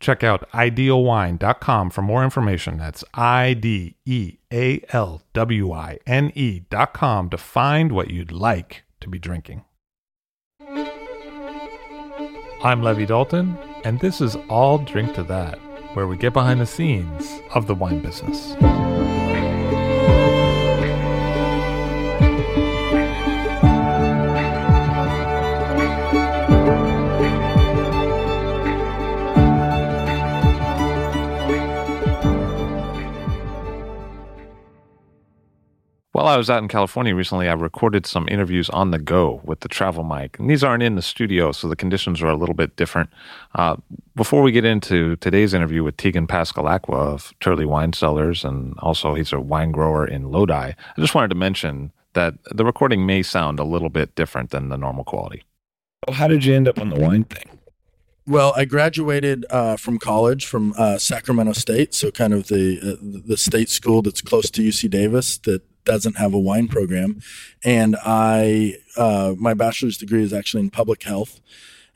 Check out idealwine.com for more information. That's I D E A L W I N E.com to find what you'd like to be drinking. I'm Levi Dalton, and this is I'll Drink to That, where we get behind the scenes of the wine business. While I was out in California recently, I recorded some interviews on the go with the travel mic. And these aren't in the studio, so the conditions are a little bit different. Uh, before we get into today's interview with Tegan Passalacqua of Turley Wine Cellars, and also he's a wine grower in Lodi, I just wanted to mention that the recording may sound a little bit different than the normal quality. How did you end up on the wine thing? Well, I graduated uh, from college from uh, Sacramento State, so kind of the uh, the state school that's close to UC Davis that doesn't have a wine program, and I uh, my bachelor's degree is actually in public health,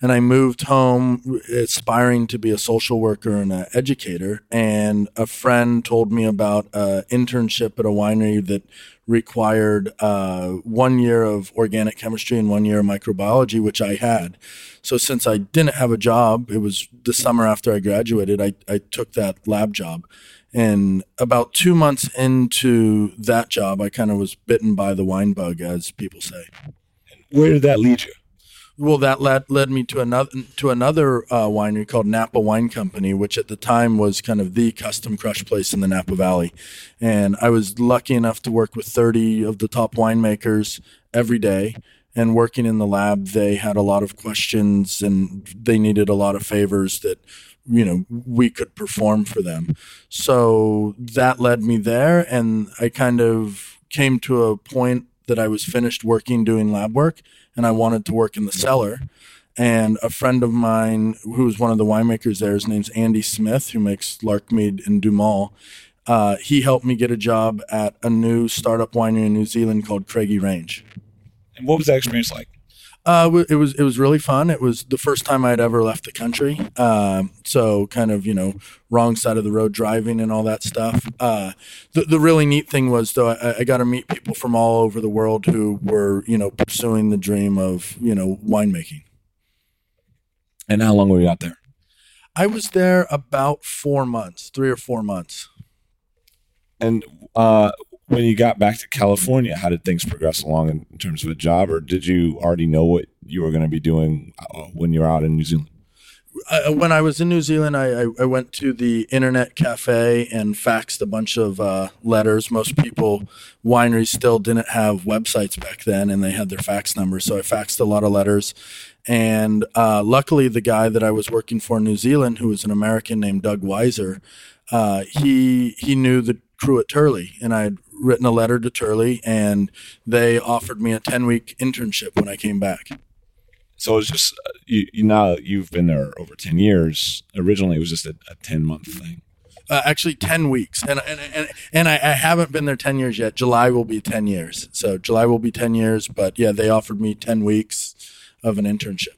and I moved home aspiring to be a social worker and an educator. And a friend told me about an internship at a winery that required uh, one year of organic chemistry and one year of microbiology, which I had. So since I didn't have a job, it was the summer after I graduated, I, I took that lab job. And about two months into that job, I kind of was bitten by the wine bug, as people say. Where did that lead you? Well, that led, led me to another to another uh, winery called Napa Wine Company, which at the time was kind of the custom crush place in the Napa Valley. And I was lucky enough to work with 30 of the top winemakers every day. And working in the lab, they had a lot of questions and they needed a lot of favors that you know we could perform for them. So that led me there and i kind of came to a point that i was finished working doing lab work and i wanted to work in the cellar. And a friend of mine who was one of the winemakers there his name's andy smith who makes larkmead and DuMOL uh, he helped me get a job at a new startup winery in new zealand called Craggy Range. And what was that experience like uh, it was it was really fun. It was the first time I'd ever left the country, uh, so kind of you know wrong side of the road driving and all that stuff. Uh, the the really neat thing was though I, I got to meet people from all over the world who were you know pursuing the dream of you know winemaking. And how long were you out there? I was there about four months, three or four months. And uh, when you got back to California, how did things progress along in, in terms of a job, or did you already know what you were going to be doing uh, when you're out in New Zealand? Uh, when I was in New Zealand, I, I, went to the internet cafe and faxed a bunch of uh, letters. Most people, wineries still didn't have websites back then, and they had their fax numbers. So I faxed a lot of letters. And uh, luckily, the guy that I was working for in New Zealand, who was an American named Doug Wisor, uh, he he knew the crew at Turley, and I written a letter to Turley, and they offered me a ten week internship when I came back. So it's just you, you now you've been there over ten years. Originally, it was just a, a ten month thing. Uh, actually, ten weeks, and and and, and I, I, haven't been there ten years yet. July will be ten years, so July will be ten years. But yeah, they offered me ten weeks of an internship.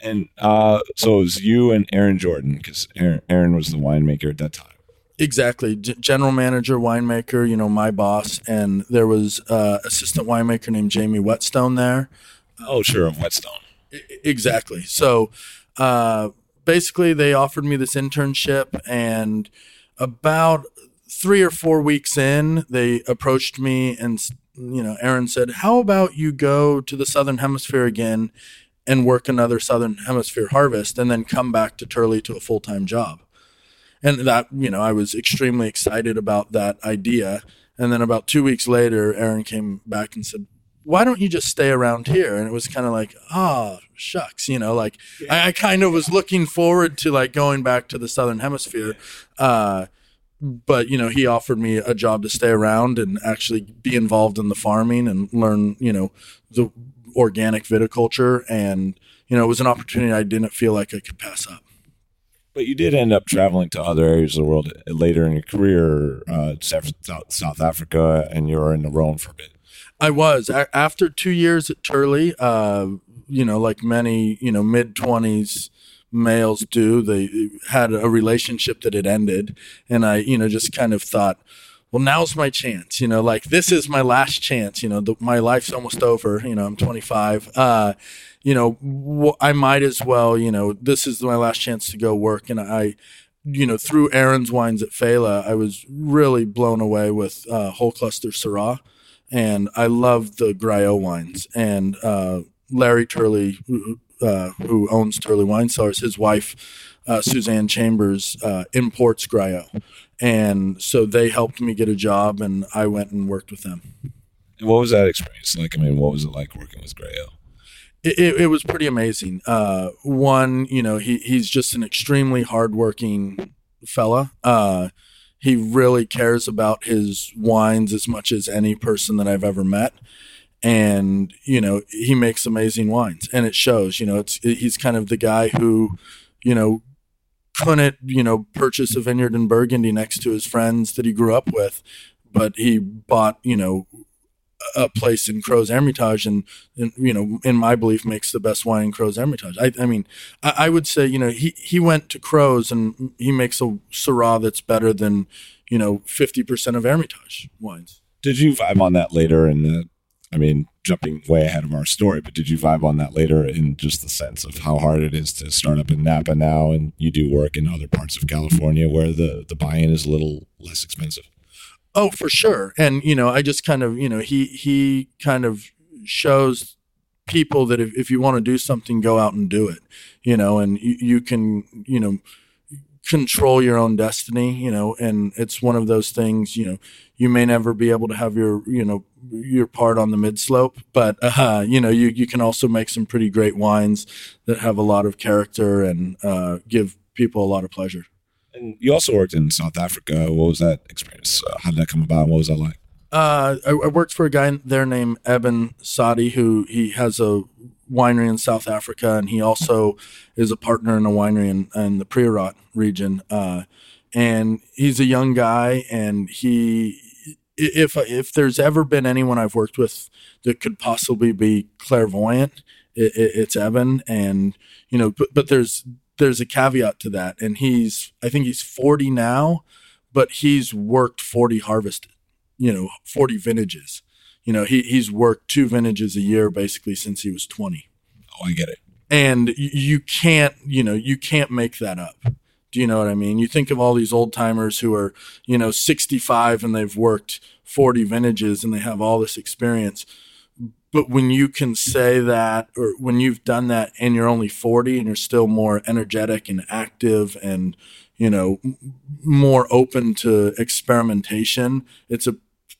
And uh, so it was you and Ehren Jordan because Ehren, Ehren was the winemaker at that time. Exactly. G- general manager, winemaker, you know, my boss. And there was uh, assistant winemaker named Jamie Whetstone there. Oh, sure, Whetstone. I- exactly. So uh, basically, they offered me this internship. And about three or four weeks in, they approached me and, you know, Ehren said, How about you go to the Southern Hemisphere again? and work another Southern Hemisphere harvest and then come back to Turley to a full time job. And that, you know, I was extremely excited about that idea. And then about two weeks later, Ehren came back and said, why don't you just stay around here? And it was kind of like, ah, oh, shucks, you know, like I, I, kind of was looking forward to like going back to the Southern Hemisphere. Uh, but you know, he offered me a job to stay around and actually be involved in the farming and learn, you know, the organic viticulture. And, you know, it was an opportunity I didn't feel like I could pass up. But you did end up traveling to other areas of the world later in your career, uh, South, Africa, and you were in the Rhone for a bit. I was after two years at Turley. Uh, you know, like many you know mid twenties males do, they had a relationship that had ended, and I you know just kind of thought, well, now's my chance. You know, like this is my last chance. You know, the, my life's almost over. You know, I'm 25. Uh, you know, I might as well. You know, this is my last chance to go work, and I you know, through Ehren's wines at Failla, I was really blown away with uh, whole cluster Syrah and I love the Graillot wines. And uh, Larry Turley, uh, who owns Turley Wine Cellars, his wife uh, Suzanne Chambers uh, imports Graillot, and so they helped me get a job, and I went and worked with them. And what was that experience like? I mean, what was it like working with Graillot? It, it, was pretty amazing. Uh, one, you know, he he's just an extremely hardworking fella. Uh, he really cares about his wines as much as any person that I've ever met. And, you know, he makes amazing wines and it shows, you know, it's, he's kind of the guy who, you know, couldn't, you know, purchase a vineyard in Burgundy next to his friends that he grew up with, but he bought, you know, a place in Crozes-Hermitage, and, and, you know, in my belief, makes the best wine in Crozes-Hermitage. I, I mean, I, I, would say, you know, he he went to Crozes and he makes a Syrah that's better than you know fifty percent of Hermitage wines. Did you vibe on that later? And I mean, jumping way ahead of our story, but did you vibe on that later in just the sense of how hard it is to start up in Napa now, and you do work in other parts of California where the the buy-in is a little less expensive? Oh, for sure. And you know, I just kind of, you know, he he kind of shows people that if, if you want to do something, go out and do it. You know, and you, you can, you know, control your own destiny. You know, and it's one of those things. You know, you may never be able to have your, you know, your part on the mid slope, but uh, you know, you you can also make some pretty great wines that have a lot of character and uh, give people a lot of pleasure. And you also worked in South Africa. What was that experience? Uh, how did that come about? What was that like? Uh, I, I, worked for a guy there named Eben Sadie, who he has a winery in South Africa, and he also is a partner in a winery in, in the Priorat region. Uh, and he's a young guy, and he, if if there's ever been anyone I've worked with that could possibly be clairvoyant, it, it, it's Eben. And you know, but but there's there's a caveat to that, and he's I think he's 40 now, but he's worked 40 harvested, you know, 40 vintages. You know, he he's worked two vintages a year basically since he was 20. Oh, I get it. And you can't, you know, you can't make that up. Do you know what I mean? You think of all these old timers who are, you know, 65 and they've worked 40 vintages and they have all this experience but when you can say that, or when you've done that and you're only 40 and you're still more energetic and active and, you know, more open to experimentation, it's a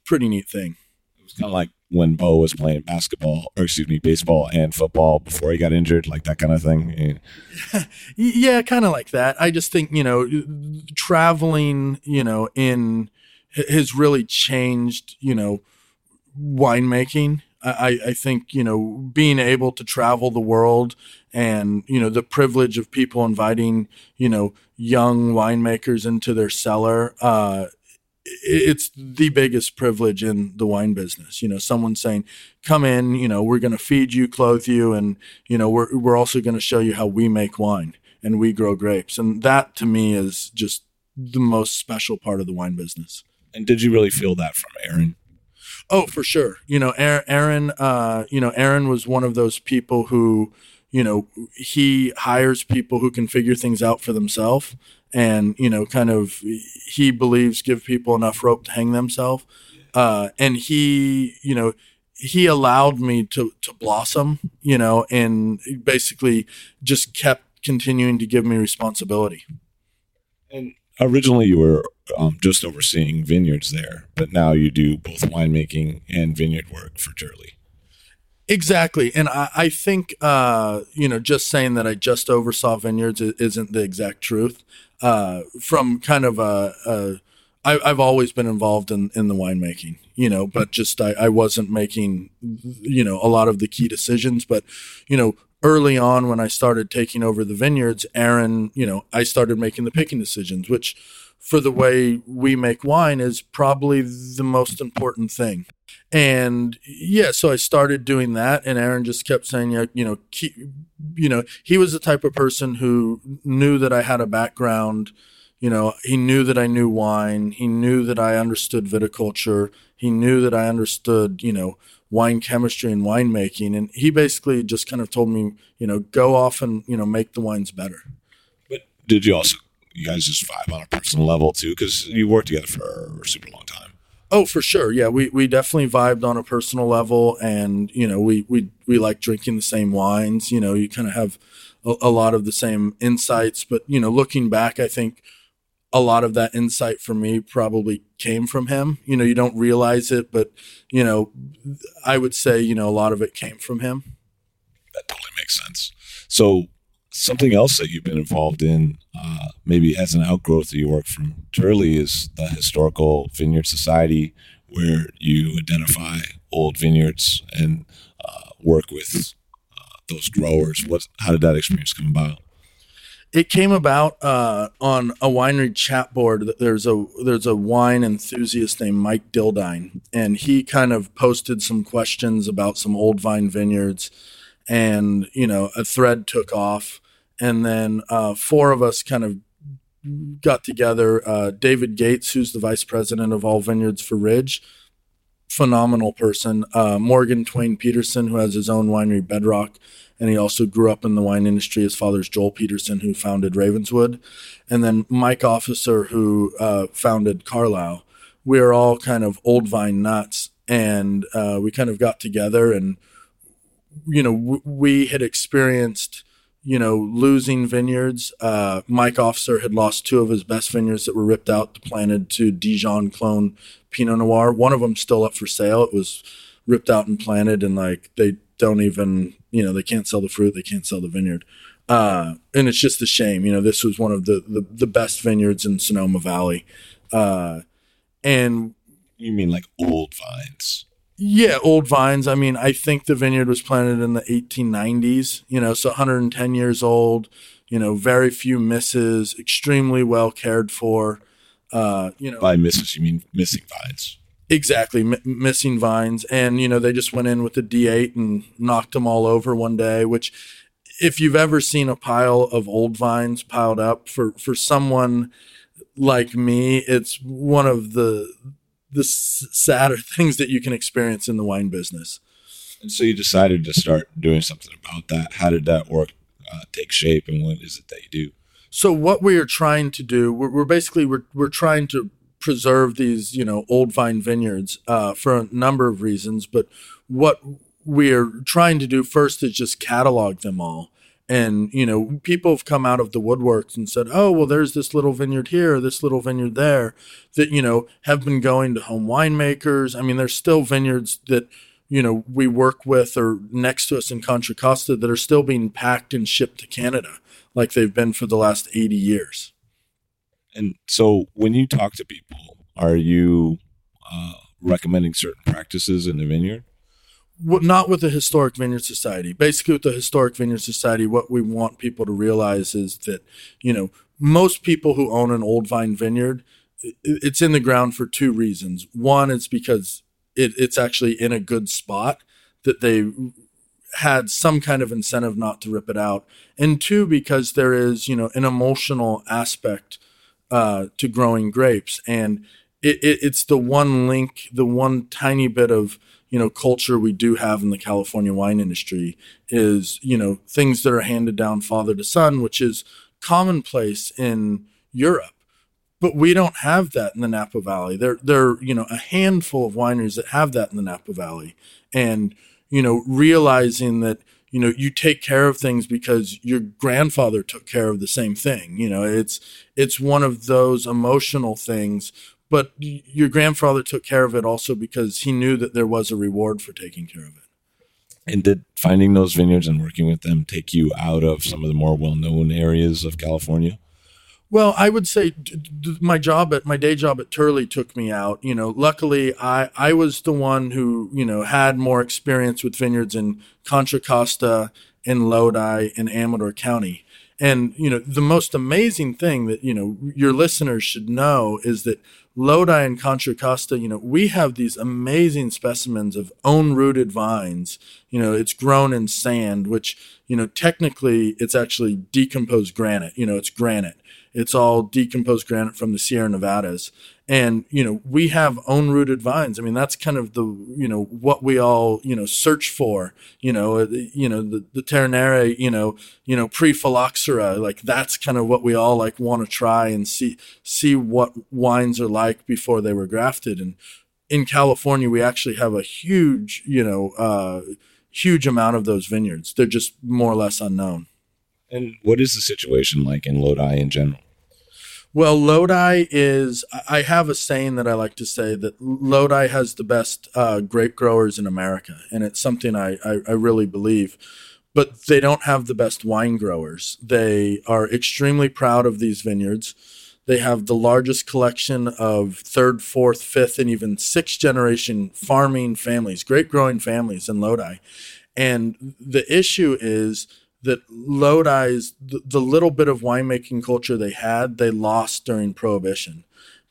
pretty neat thing. It was kind of like when Bo was playing basketball, or excuse me, baseball and football before he got injured, like that kind of thing. yeah, kind of like that. I just think, you know, traveling, you know, in has really changed, you know, winemaking I, I think you know being able to travel the world and you know the privilege of people inviting you know young winemakers into their cellar uh, it's the biggest privilege in the wine business. You know, someone saying, "Come in, you know, we're going to feed you, clothe you, and you know, we're we're also going to show you how we make wine and we grow grapes." And that to me is just the most special part of the wine business. And did you really feel that from Ehren? Oh, for sure. You know, Ehren. Uh, you know, Ehren was one of those people who, you know, he hires people who can figure things out for themselves, and you know, kind of, he believes give people enough rope to hang themselves. Uh, and he, you know, he allowed me to to blossom, you know, and basically just kept continuing to give me responsibility. And originally, you were um, just overseeing vineyards there, but now you do both winemaking and vineyard work for Turley. Exactly, and I, I think uh, you know just saying that I just oversaw vineyards isn't the exact truth. Uh, from kind of a, a I, I've always been involved in, in the winemaking, you know, but just I, I wasn't making, you know, a lot of the key decisions. But, you know, early on when I started taking over the vineyards, Ehren, you know, I started making the picking decisions, which for the way we make wine is probably the most important thing. And yeah, so I started doing that, and Ehren just kept saying, yeah, you know, keep, you know, he was the type of person who knew that I had a background you know, he knew that I knew wine. He knew that I understood viticulture. He knew that I understood, you know, wine chemistry and winemaking. And he basically just kind of told me, you know, go off and, you know, make the wines better. But did you also, you guys just vibe on a personal level too? Because you worked together for a super long time. Oh, for sure. Yeah, we, we definitely vibed on a personal level, and you know, we we we like drinking the same wines. You know, you kind of have a, a lot of the same insights. But you know, looking back, I think a lot of that insight for me probably came from him. You know, you don't realize it, but you know, I would say, you know, a lot of it came from him. That totally makes sense. So something else that you've been involved in, uh, maybe as an outgrowth of your work from Turley, is the Historical Vineyard Society, where you identify old vineyards and uh, work with uh, those growers. What? How did that experience come about? It came about uh, on a winery chat board. There's a there's a wine enthusiast named Mike Dildine, and he kind of posted some questions about some old vine vineyards, and you know a thread took off, and then uh, four of us kind of got together. Uh, David Gates, who's the vice president of all vineyards for Ridge, phenomenal person. Uh, Morgan Twain Peterson, who has his own winery Bedrock and he also grew up in the wine industry. His father's Joel Peterson, who founded Ravenswood, and then Mike Officer, who uh, founded Carlisle. We are all kind of old vine nuts, and uh, we kind of got together, and you know, w- we had experienced you know, losing vineyards. Uh, Mike Officer had lost two of his best vineyards that were ripped out planted to Dijon clone Pinot Noir. One of them still up for sale. It was ripped out and planted, and like they don't even you know they can't sell the fruit they can't sell the vineyard. Uh, and it's just a shame you know this was one of the the, the best vineyards in sonoma valley. Uh, and you mean like old vines? Yeah old vines. I mean i think the vineyard was planted in the 1890s you know so 110 years old you know very few misses extremely well cared for uh, you know. By misses you mean missing vines Exactly, M- missing vines, and you know they just went in with the D8 and knocked them all over one day. Which, if you've ever seen a pile of old vines piled up for for someone like me, it's one of the the sadder things that you can experience in the wine business. And so you decided to start doing something about that. How did that work uh, take shape, and what is it that you do? So what we are trying to do, we're, we're basically we're we're trying to preserve these, you know, old vine vineyards uh, for a number of reasons. But what we're trying to do first is just catalog them all. And, you know, people have come out of the woodworks and said, oh, well, there's this little vineyard here, this little vineyard there that, you know, have been going to home winemakers. I mean, there's still vineyards that, you know, we work with or next to us in Contra Costa that are still being packed and shipped to Canada like they've been for the last 80 years. And so when you talk to people, are you uh, recommending certain practices in the vineyard? Well, not with the Historic Vineyard Society. Basically, with the Historic Vineyard Society, what we want people to realize is that, you know, most people who own an old vine vineyard, it's in the ground for two reasons. One, it's because it, it's actually in a good spot that they had some kind of incentive not to rip it out. And two, because there is, you know, an emotional aspect uh, to growing grapes, and it, it, it's the one link, the one tiny bit of you know culture we do have in the California wine industry is you know things that are handed down father to son, which is commonplace in Europe. but we don't have that in the Napa Valley. There, there, you know, a handful of wineries that have that in the Napa Valley, and you know, realizing that you know you take care of things because your grandfather took care of the same thing. You know, it's it's one of those emotional things. But your grandfather took care of it also because he knew that there was a reward for taking care of it. And did finding those vineyards and working with them take you out of some of the more well-known areas of California? Well, I would say my job at my day job at Turley took me out. You know, luckily I I was the one who you know had more experience with vineyards in Contra Costa, in Lodi, in Amador County. And you know, the most amazing thing that you know your listeners should know is that Lodi and Contra Costa, you know, we have these amazing specimens of own rooted vines. You know, it's grown in sand, which you know technically it's actually decomposed granite. You know, it's granite it's all decomposed granite from the Sierra Nevadas. And, you know, we have own rooted vines. I mean, that's kind of the, you know, what we all, you know, search for, you know, uh, you know, the, the Ternera, you know, you know, pre-phylloxera, like that's kind of what we all like want to try and see, see what wines are like before they were grafted. And in California, we actually have a huge, you know, uh, huge amount of those vineyards. They're just more or less unknown. And what is the situation like in Lodi in general? Well, Lodi is, I have a saying that I like to say that Lodi has the best uh, grape growers in America. And it's something I, I, I really believe. But they don't have the best wine growers. They are extremely proud of these vineyards. They have the largest collection of third, fourth, fifth, and even sixth generation farming families, grape growing families in Lodi. And the issue is, that Lodi's the, the little bit of winemaking culture they had, they lost during Prohibition.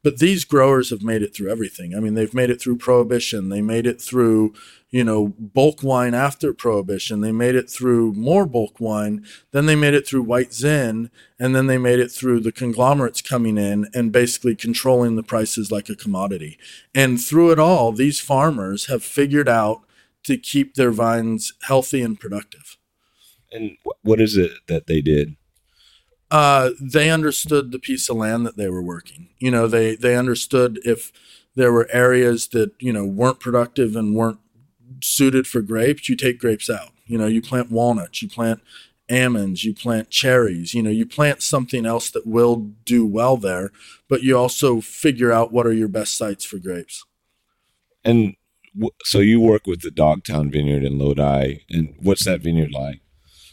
But these growers have made it through everything. I mean, they've made it through Prohibition. They made it through, you know, bulk wine after Prohibition. They made it through more bulk wine. Then they made it through White Zin. And then they made it through the conglomerates coming in and basically controlling the prices like a commodity. And through it all, these farmers have figured out to keep their vines healthy and productive. And what is it that they did? Uh, they understood the piece of land that they were working. You know, they they understood if there were areas that you know weren't productive and weren't suited for grapes, you take grapes out. You know, you plant walnuts, you plant almonds, you plant cherries. You know, you plant something else that will do well there, but you also figure out what are your best sites for grapes. And so you work with the Dogtown Vineyard in Lodi, and what's that vineyard like?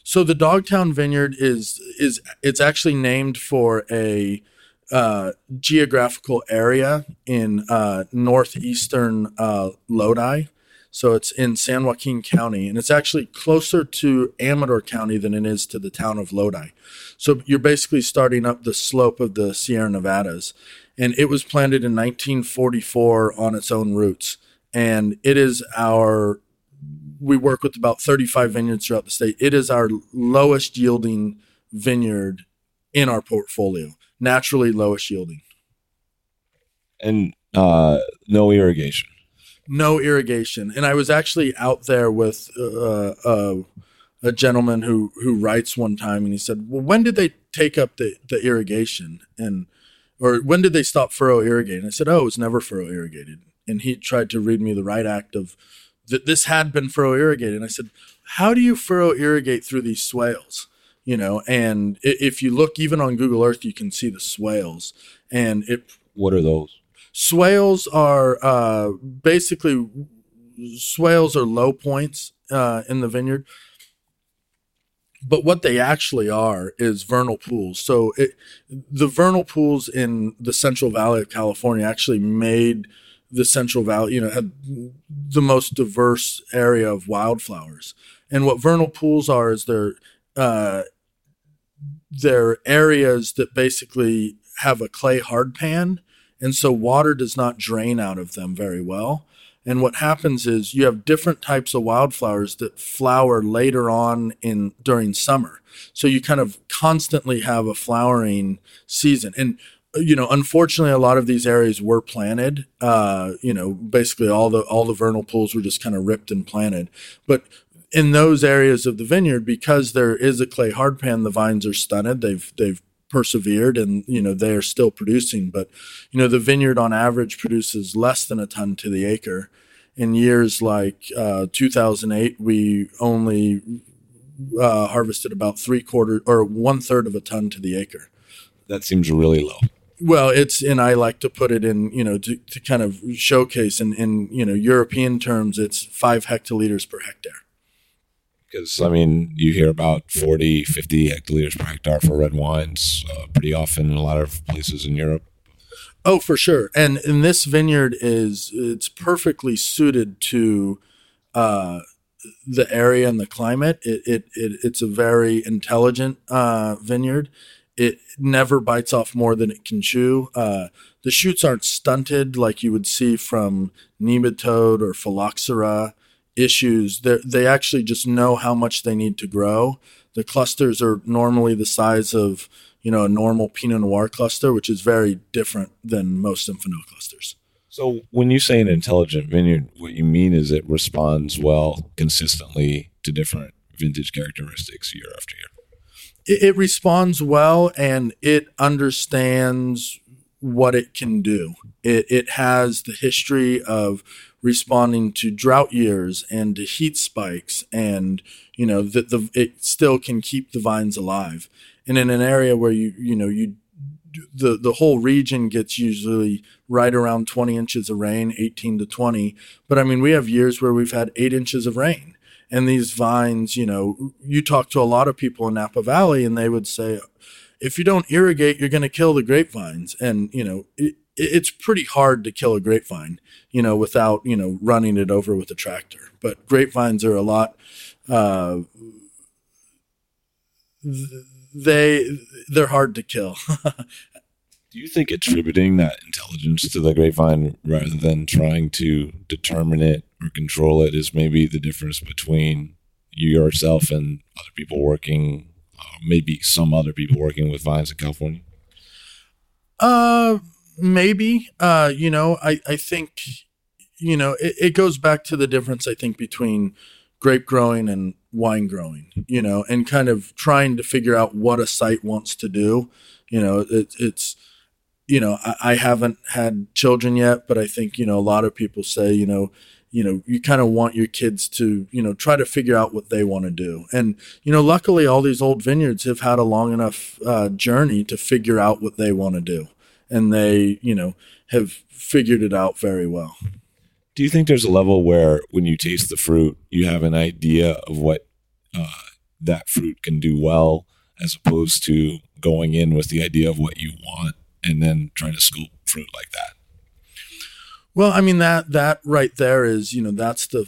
So the Dogtown Vineyard is is it's actually named for a uh, geographical area in uh, northeastern uh, Lodi. So it's in San Joaquin County, and it's actually closer to Amador County than it is to the town of Lodi. So you're basically starting up the slope of the Sierra Nevadas, and it was planted in 1944 on its own roots, and it is our we work with about 35 vineyards throughout the state. It is our lowest yielding vineyard in our portfolio, naturally lowest yielding. And uh, no irrigation. No irrigation. And I was actually out there with uh, uh, a gentleman who who writes one time, and he said, "Well, when did they take up the the irrigation and?" Or when did they stop furrow irrigating? I said, "Oh, it was never furrow irrigated." And he tried to read me the right act of that this had been furrow irrigated. And I said, how do you furrow irrigate through these swales? You know, and if you look even on Google Earth, you can see the swales. And it. What are those? Swales are uh, basically swales are low points uh, in the vineyard. But what they actually are is vernal pools. So it, the vernal pools in the Central Valley of California actually made the Central Valley, you know, had the most diverse area of wildflowers. And what vernal pools are is they're uh, they're areas that basically have a clay hard pan, and so water does not drain out of them very well. And what happens is you have different types of wildflowers that flower later on in during summer. So you kind of constantly have a flowering season. And you know, unfortunately, a lot of these areas were planted. Uh, you know, basically all the all the vernal pools were just kind of ripped and planted. But in those areas of the vineyard, because there is a clay hardpan, the vines are stunted. They've they've persevered and you know they are still producing but you know the vineyard on average produces less than a ton to the acre in years like uh, 2008 we only uh, harvested about three quarters or one third of a ton to the acre that seems really low well it's and i like to put it in you know to, to kind of showcase in in you know european terms it's five hectoliters per hectare because I mean, you hear about 40, 50 hectoliters per hectare for red wines uh, pretty often in a lot of places in Europe. Oh, for sure. And and this vineyard is it's perfectly suited to uh, the area and the climate. It, it, it it's a very intelligent uh, vineyard. It never bites off more than it can chew. Uh, the shoots aren't stunted like you would see from nematode or phylloxera issues. They they actually just know how much they need to grow. The clusters are normally the size of you know a normal Pinot Noir cluster, which is very different than most Zinfandel clusters. So when you say an intelligent vineyard, what you mean is it responds well consistently to different vintage characteristics year after year. It, it responds well and it understands what it can do. It, it has the history of responding to drought years and to heat spikes and you know that the it still can keep the vines alive. And in an area where you you know you the the whole region gets usually right around 20 inches of rain 18 to 20 but i mean we have years where we've had 8 inches of rain and these vines you know you talk to a lot of people in napa valley and they would say if you don't irrigate you're going to kill the grapevines and you know it, it's pretty hard to kill a grapevine, you know, without, you know, running it over with a tractor. But grapevines are a lot, uh, they, they're hard to kill. Do you think attributing that intelligence to the grapevine rather than trying to determine it or control it is maybe the difference between you yourself and other people working, uh, maybe some other people working with vines in California? Uh, maybe uh you know i i think you know it, it goes back to the difference i think between grape growing and wine growing you know and kind of trying to figure out what a site wants to do you know it, it's you know I, I haven't had children yet but i think you know a lot of people say you know you know you kind of want your kids to you know try to figure out what they want to do and you know luckily all these old vineyards have had a long enough uh, journey to figure out what they want to do and they, you know, have figured it out very well. Do you think there's a level where when you taste the fruit, you have an idea of what uh, that fruit can do well, as opposed to going in with the idea of what you want and then trying to scoop fruit like that? Well, I mean that that right there is, you know, that's the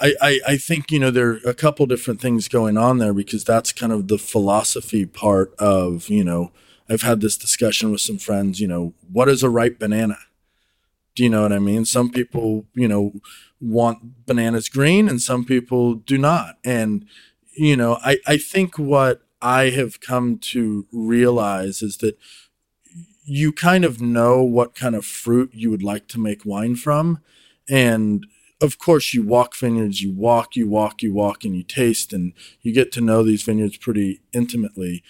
I, I, I think you know there are a couple different things going on there because that's kind of the philosophy part of you know I've had this discussion with some friends, you know, what is a ripe banana? Do you know what I mean? Some people, you know, want bananas green and some people do not. And, you know, I, I think what I have come to realize is that you kind of know what kind of fruit you would like to make wine from. And of course, you walk vineyards, you walk, you walk, you walk, and you taste, and you get to know these vineyards pretty intimately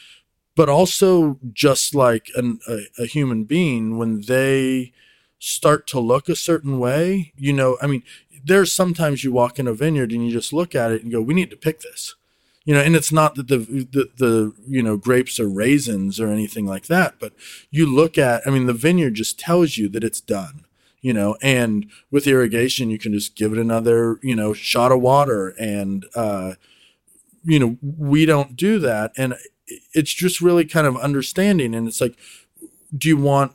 but also just like an, a, a human being when they start to look a certain way you know i mean there's sometimes you walk in a vineyard and you just look at it and go we need to pick this you know and it's not that the, the the you know grapes are raisins or anything like that but you look at i mean the vineyard just tells you that it's done you know and with irrigation you can just give it another you know shot of water and uh you know we don't do that. And it's just really kind of understanding. And it's like do you want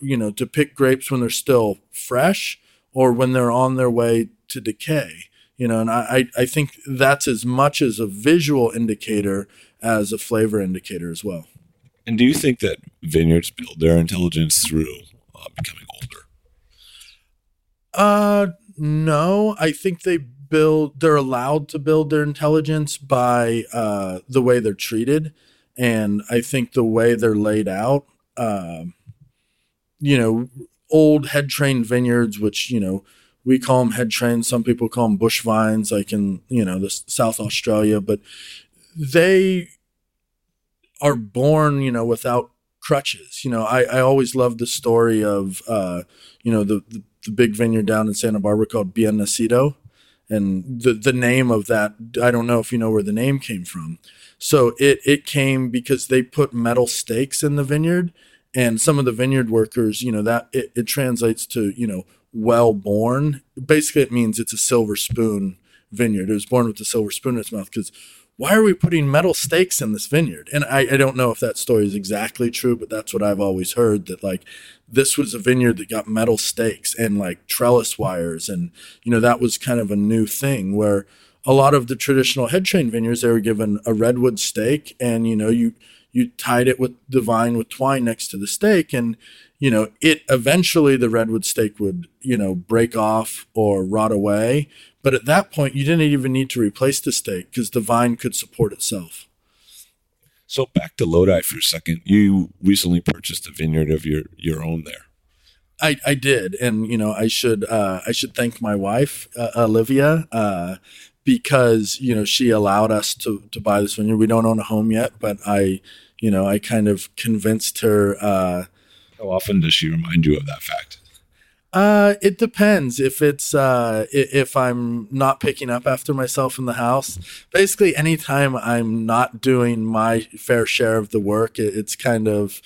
you know to pick grapes when they're still fresh or when they're on their way to decay you know and i i think that's as much as a visual indicator as a flavor indicator as well. And do you think that vineyards build their intelligence through uh, becoming older? Uh no. I think they build they're allowed to build their intelligence by uh, the way they're treated. And i think the way they're laid out uh, you know old head trained vineyards which you know we call them head trained some people call them bush vines like in you know the south australia but they are born, you know, without crutches. You know, I, I always love the story of, uh, you know, the, the, the big vineyard down in Santa Barbara called Bien Nacido. And the, the name of that, I don't know if you know where the name came from. So it, it came because they put metal stakes in the vineyard and some of the vineyard workers, you know, that it, it translates to, you know, well born. Basically, it means it's a silver spoon vineyard. It was born with a silver spoon in its mouth because why are we putting metal stakes in this vineyard? And I, I don't know if that story is exactly true, but that's what I've always heard that like this was a vineyard that got metal stakes and like trellis wires. And, you know, that was kind of a new thing where a lot of the traditional head train vineyards, they were given a redwood stake and, you know, you, you tied it with the vine with twine next to the stake and, you know, it eventually the redwood stake would, you know, break off or rot away. But at that point, you didn't even need to replace the stake because the vine could support itself. So back to Lodi for a second. You recently purchased a vineyard of your your own there. I, I did, and you know I should uh, I should thank my wife uh, Olivia uh, because you know she allowed us to to buy this vineyard. We don't own a home yet, but I you know I kind of convinced her. How often does she remind you of that fact? Uh, it depends if it's uh if I'm not picking up after myself in the house. Basically, anytime I'm not doing my fair share of the work, it's kind of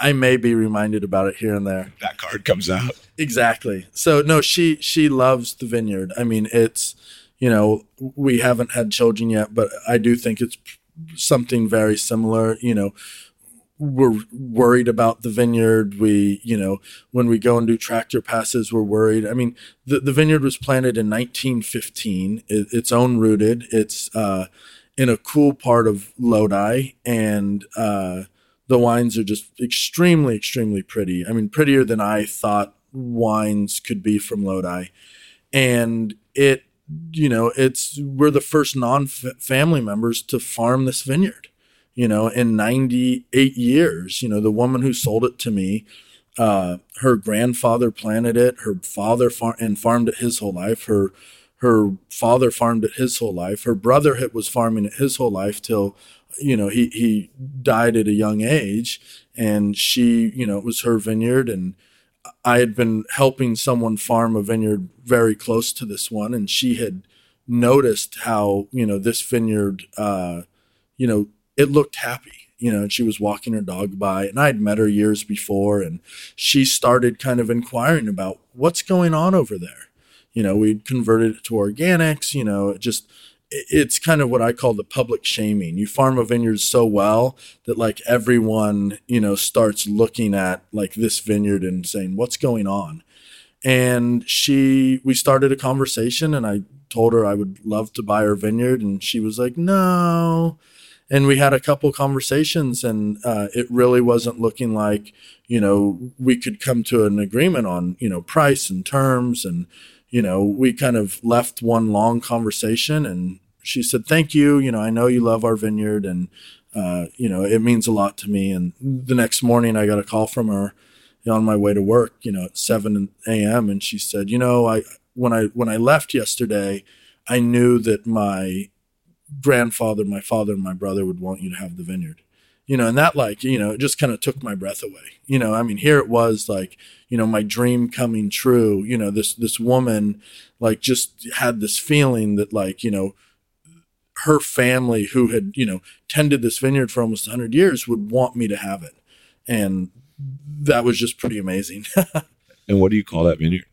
I may be reminded about it here and there. That card comes out. Exactly. So no, she she loves the vineyard. I mean, it's you know we haven't had children yet, but I do think it's something very similar. You know, we're worried about the vineyard. We, you know, when we go and do tractor passes, we're worried. I mean, the, the vineyard was planted in 1915. It, it's own rooted. It's uh, in a cool part of Lodi, and uh, the wines are just extremely, extremely pretty. I mean, prettier than I thought wines could be from Lodi. And it, you know, it's we're the first non-family members to farm this vineyard you know, in 98 years. You know, the woman who sold it to me, uh, her grandfather planted it, her father far- and farmed it his whole life. Her her father farmed it his whole life. Her brother was farming it his whole life till, you know, he he died at a young age, and she, you know, it was her vineyard, and I had been helping someone farm a vineyard very close to this one, and she had noticed how you know this vineyard, uh, you know, it looked happy you know, and she was walking her dog by, and I'd met her years before, and she started kind of inquiring about what's going on over there. You know, we'd converted it to organics, you know, it just, it's kind of what I call the public shaming. You farm a vineyard so well that like everyone, you know, starts looking at like this vineyard and saying, what's going on? And she, we started a conversation, and I told her I would love to buy her vineyard, and she was like, no and we had a couple conversations and uh, it really wasn't looking like you know we could come to an agreement on you know price and terms and you know we kind of left one long conversation and she said thank you. You know i know you love our vineyard and uh, you know it means a lot to me. And the next morning i got a call from her on my way to work you know at 7 a.m and she said you know i when i when i left yesterday i knew that my grandfather, my father, and my brother would want you to have the vineyard. You know, and that like, you know, it just kind of took my breath away. You know, I mean, here it was like, you know, my dream coming true. You know, this this woman like just had this feeling that like, you know, her family who had, you know, tended this vineyard for almost 100 years would want me to have it. And that was just pretty amazing. and what do you call that vineyard?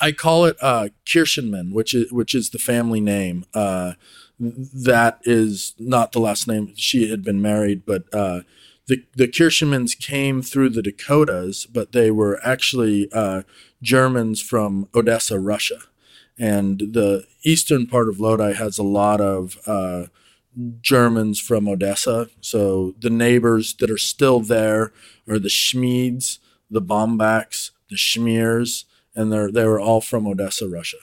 I call it uh Kirschenmann, which is which is the family name. Uh that is not the last name. She had been married, but uh, the the Kirschenmanns came through the Dakotas, but they were actually uh, Germans from Odessa, Russia, and the eastern part of Lodi has a lot of uh, Germans from Odessa. So the neighbors that are still there are the Schmieds, the Bombacks, the Schmiers, and they're they were all from Odessa, Russia.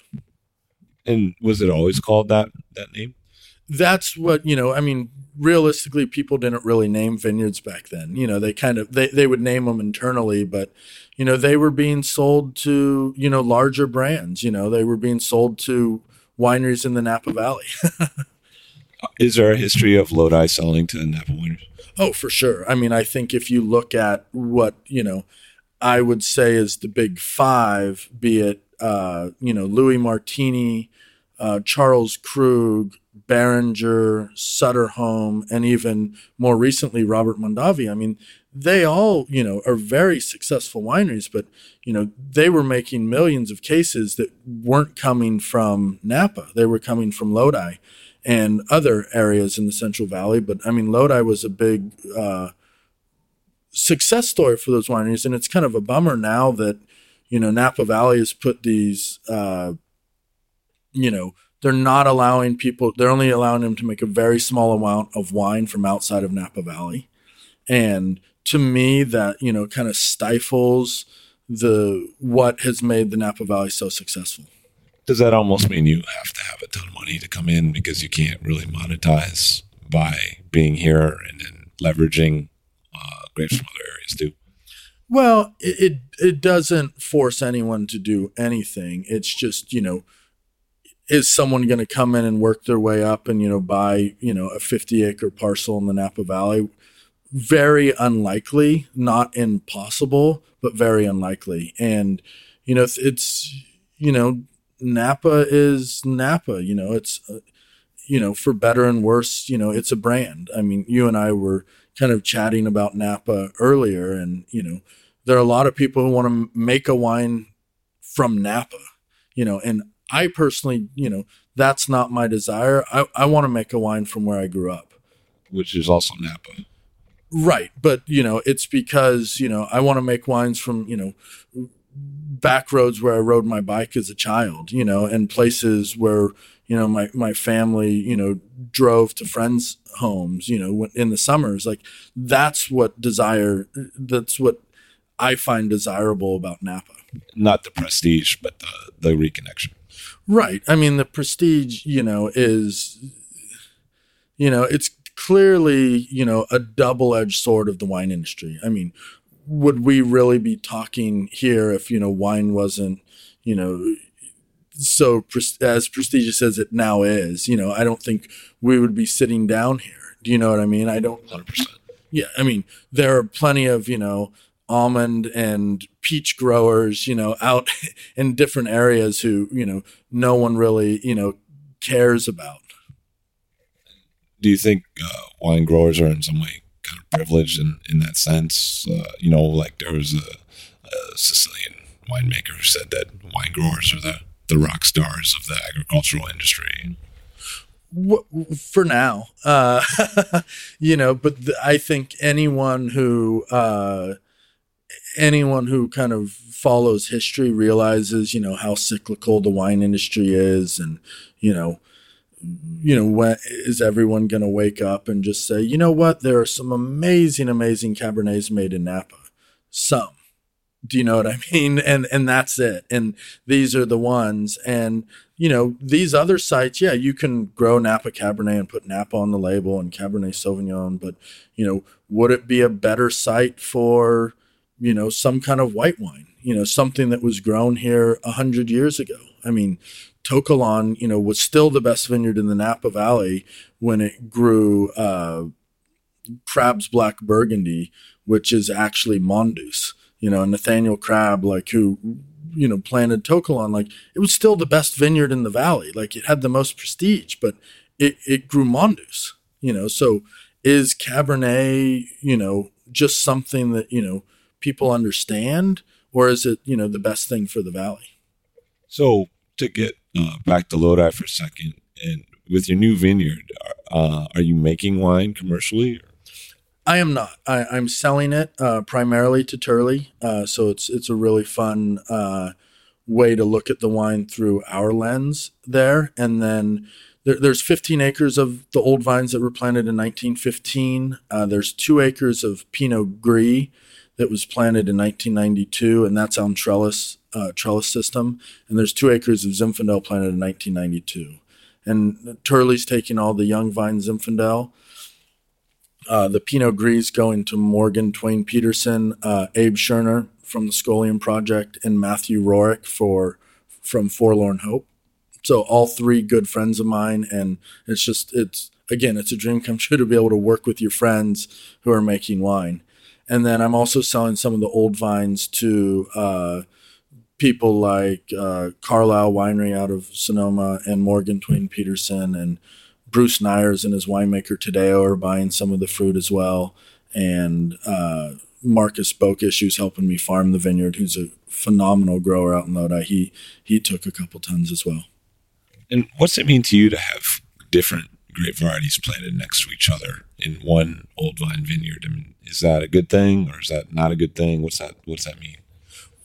And was it always called that that name? That's what you know i mean realistically people didn't really name vineyards back then. You know they kind of they, they would name them internally but you know they were being sold to you know larger brands. You know they were being sold to wineries in the napa valley. Is there a history of lodi selling to the napa wineries? Oh, for sure. I mean, I think if you look at what, you know, I would say is the big five, be it, uh, you know, Louis Martini, uh, Charles Krug, Beringer, Sutter Home, and even more recently, Robert Mondavi. I mean, they all, you know, are very successful wineries, but, you know, they were making millions of cases that weren't coming from Napa. They were coming from Lodi and other areas in the Central Valley. But I mean, Lodi was a big uh, success story for those wineries, and it's kind of a bummer now that you know Napa Valley has put these, uh, you know, they're not allowing people. They're only allowing them to make a very small amount of wine from outside of Napa Valley, and to me, that you know, kind of stifles the what has made the Napa Valley so successful does that almost mean you have to have a ton of money to come in because you can't really monetize by being here and then leveraging uh, grapes from other areas too? Well, it, it, it doesn't force anyone to do anything. It's just you know, is someone going to come in and work their way up and you know buy you know a fifty acre parcel in the Napa Valley? Very unlikely, not impossible, but very unlikely. And you know, it's you know Napa is Napa. You know, it's uh, you know for better and worse. You know, it's a brand. I mean, you and I were kind of chatting about Napa earlier, and you know, there are a lot of people who want to make a wine from Napa. You know, and I personally, you know, that's not my desire. I, I want to make a wine from where I grew up, which is also Napa. Right, but you know, it's because you know I want to make wines from you know back roads where I rode my bike as a child, you know, and places where, you know, my, my family, you know, drove to friends' homes, you know, in the summers. Like that's what desire, that's what I find desirable about Napa. Not the prestige, but the, the reconnection. Right. I mean, the prestige, you know, is, you know, it's clearly, you know, a double edged sword of the wine industry. I mean, would we really be talking here if you know wine wasn't you know so as prestigious as it now is you know i don't think we would be sitting down here do you know what i mean i don't 100%. yeah i mean there are plenty of you know almond and peach growers you know out in different areas who you know no one really you know cares about do you think uh, wine growers are in some way kind of privileged in, in that sense. Uh, you know, like there was a, a, Sicilian winemaker who said that wine growers are the, the rock stars of the agricultural industry. For now, uh, you know, but th- I think anyone who uh, anyone who kind of follows history realizes, you know, how cyclical the wine industry is, and you know, you know, when is everyone going to wake up and just say, you know what? There are some amazing, amazing Cabernets made in Napa. Some. Do you know what I mean? And and that's it. And these are the ones. And you know, these other sites, yeah, you can grow Napa Cabernet and put Napa on the label and Cabernet Sauvignon, but you know, would it be a better site for, you know, some kind of white wine? You know, something that was grown here a hundred years ago. I mean, To Kalon, you know, was still the best vineyard in the Napa Valley when it grew uh, Crabb's Black Burgundy, which is actually Mondeuse. You know, Nathaniel Crabb, like who, you know, planted To Kalon, like it was still the best vineyard in the valley. Like it had the most prestige, but it, it grew Mondeuse. You know, so is Cabernet, you know, just something that you know people understand, or is it you know the best thing for the valley? So to get uh, back to Lodi for a second, and with your new vineyard, uh, are you making wine commercially? I am not. I, am selling it uh, primarily to Turley, uh, so it's it's a really fun uh, way to look at the wine through our lens there. And then there, there's 15 acres of the old vines that were planted in 1915. Uh, there's two acres of Pinot Gris that was planted in 1992, and that's on trellis uh, trellis system, and there's two acres of Zinfandel planted in 1992. And Turley's taking all the young vine Zinfandel. Uh, the Pinot Gris going to Morgan Twain Peterson, uh, Abe Schoener from the Scholium Project, and Matthew Rorick for from Forlorn Hope. So all three good friends of mine, and it's just it's again, it's a dream come true to be able to work with your friends who are making wine. And then I'm also selling some of the old vines to uh, people like uh, Carlisle Winery out of Sonoma and Morgan Twain Peterson and Bruce Neyers and his winemaker Tadeo are buying some of the fruit as well. And uh, Markus Bokisch, who's helping me farm the vineyard, who's a phenomenal grower out in Lodi, he he took a couple tons as well. And what's it mean to you to have different grape varieties planted next to each other in one old vine vineyard? I mean, is that a good thing or is that not a good thing? What's that? What's that mean?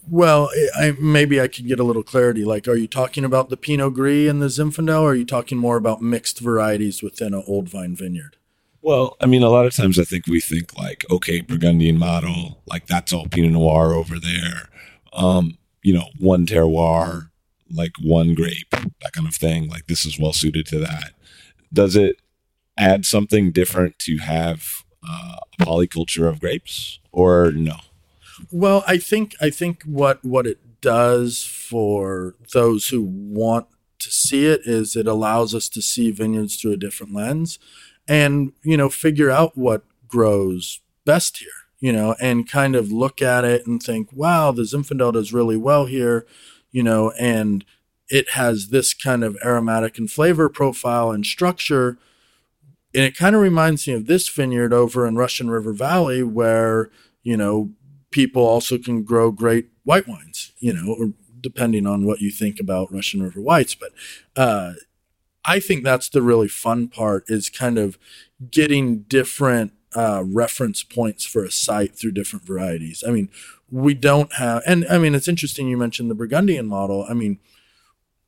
Well, I, maybe I could get a little clarity. Like, are you talking about the Pinot Gris and the Zinfandel, or are you talking more about mixed varieties within an old vine vineyard? Well, I mean, a lot of times I think we think like, okay, Burgundian model, like that's all Pinot Noir over there. Um, you know, one terroir, like one grape, that kind of thing. Like this is well suited to that. Does it add something different to have uh, a polyculture of grapes, or no? Well, I think I think what what it does for those who want to see it is it allows us to see vineyards through a different lens and you know figure out what grows best here you know and kind of look at it and think wow the zinfandel does really well here you know and it has this kind of aromatic and flavor profile and structure and it kind of reminds me of this vineyard over in russian river valley where you know people also can grow great white wines, you know, depending on what you think about Russian River whites. But uh, I think that's the really fun part is kind of getting different uh, reference points for a site through different varieties. I mean, we don't have, and I mean, it's interesting you mentioned the Burgundian model. I mean,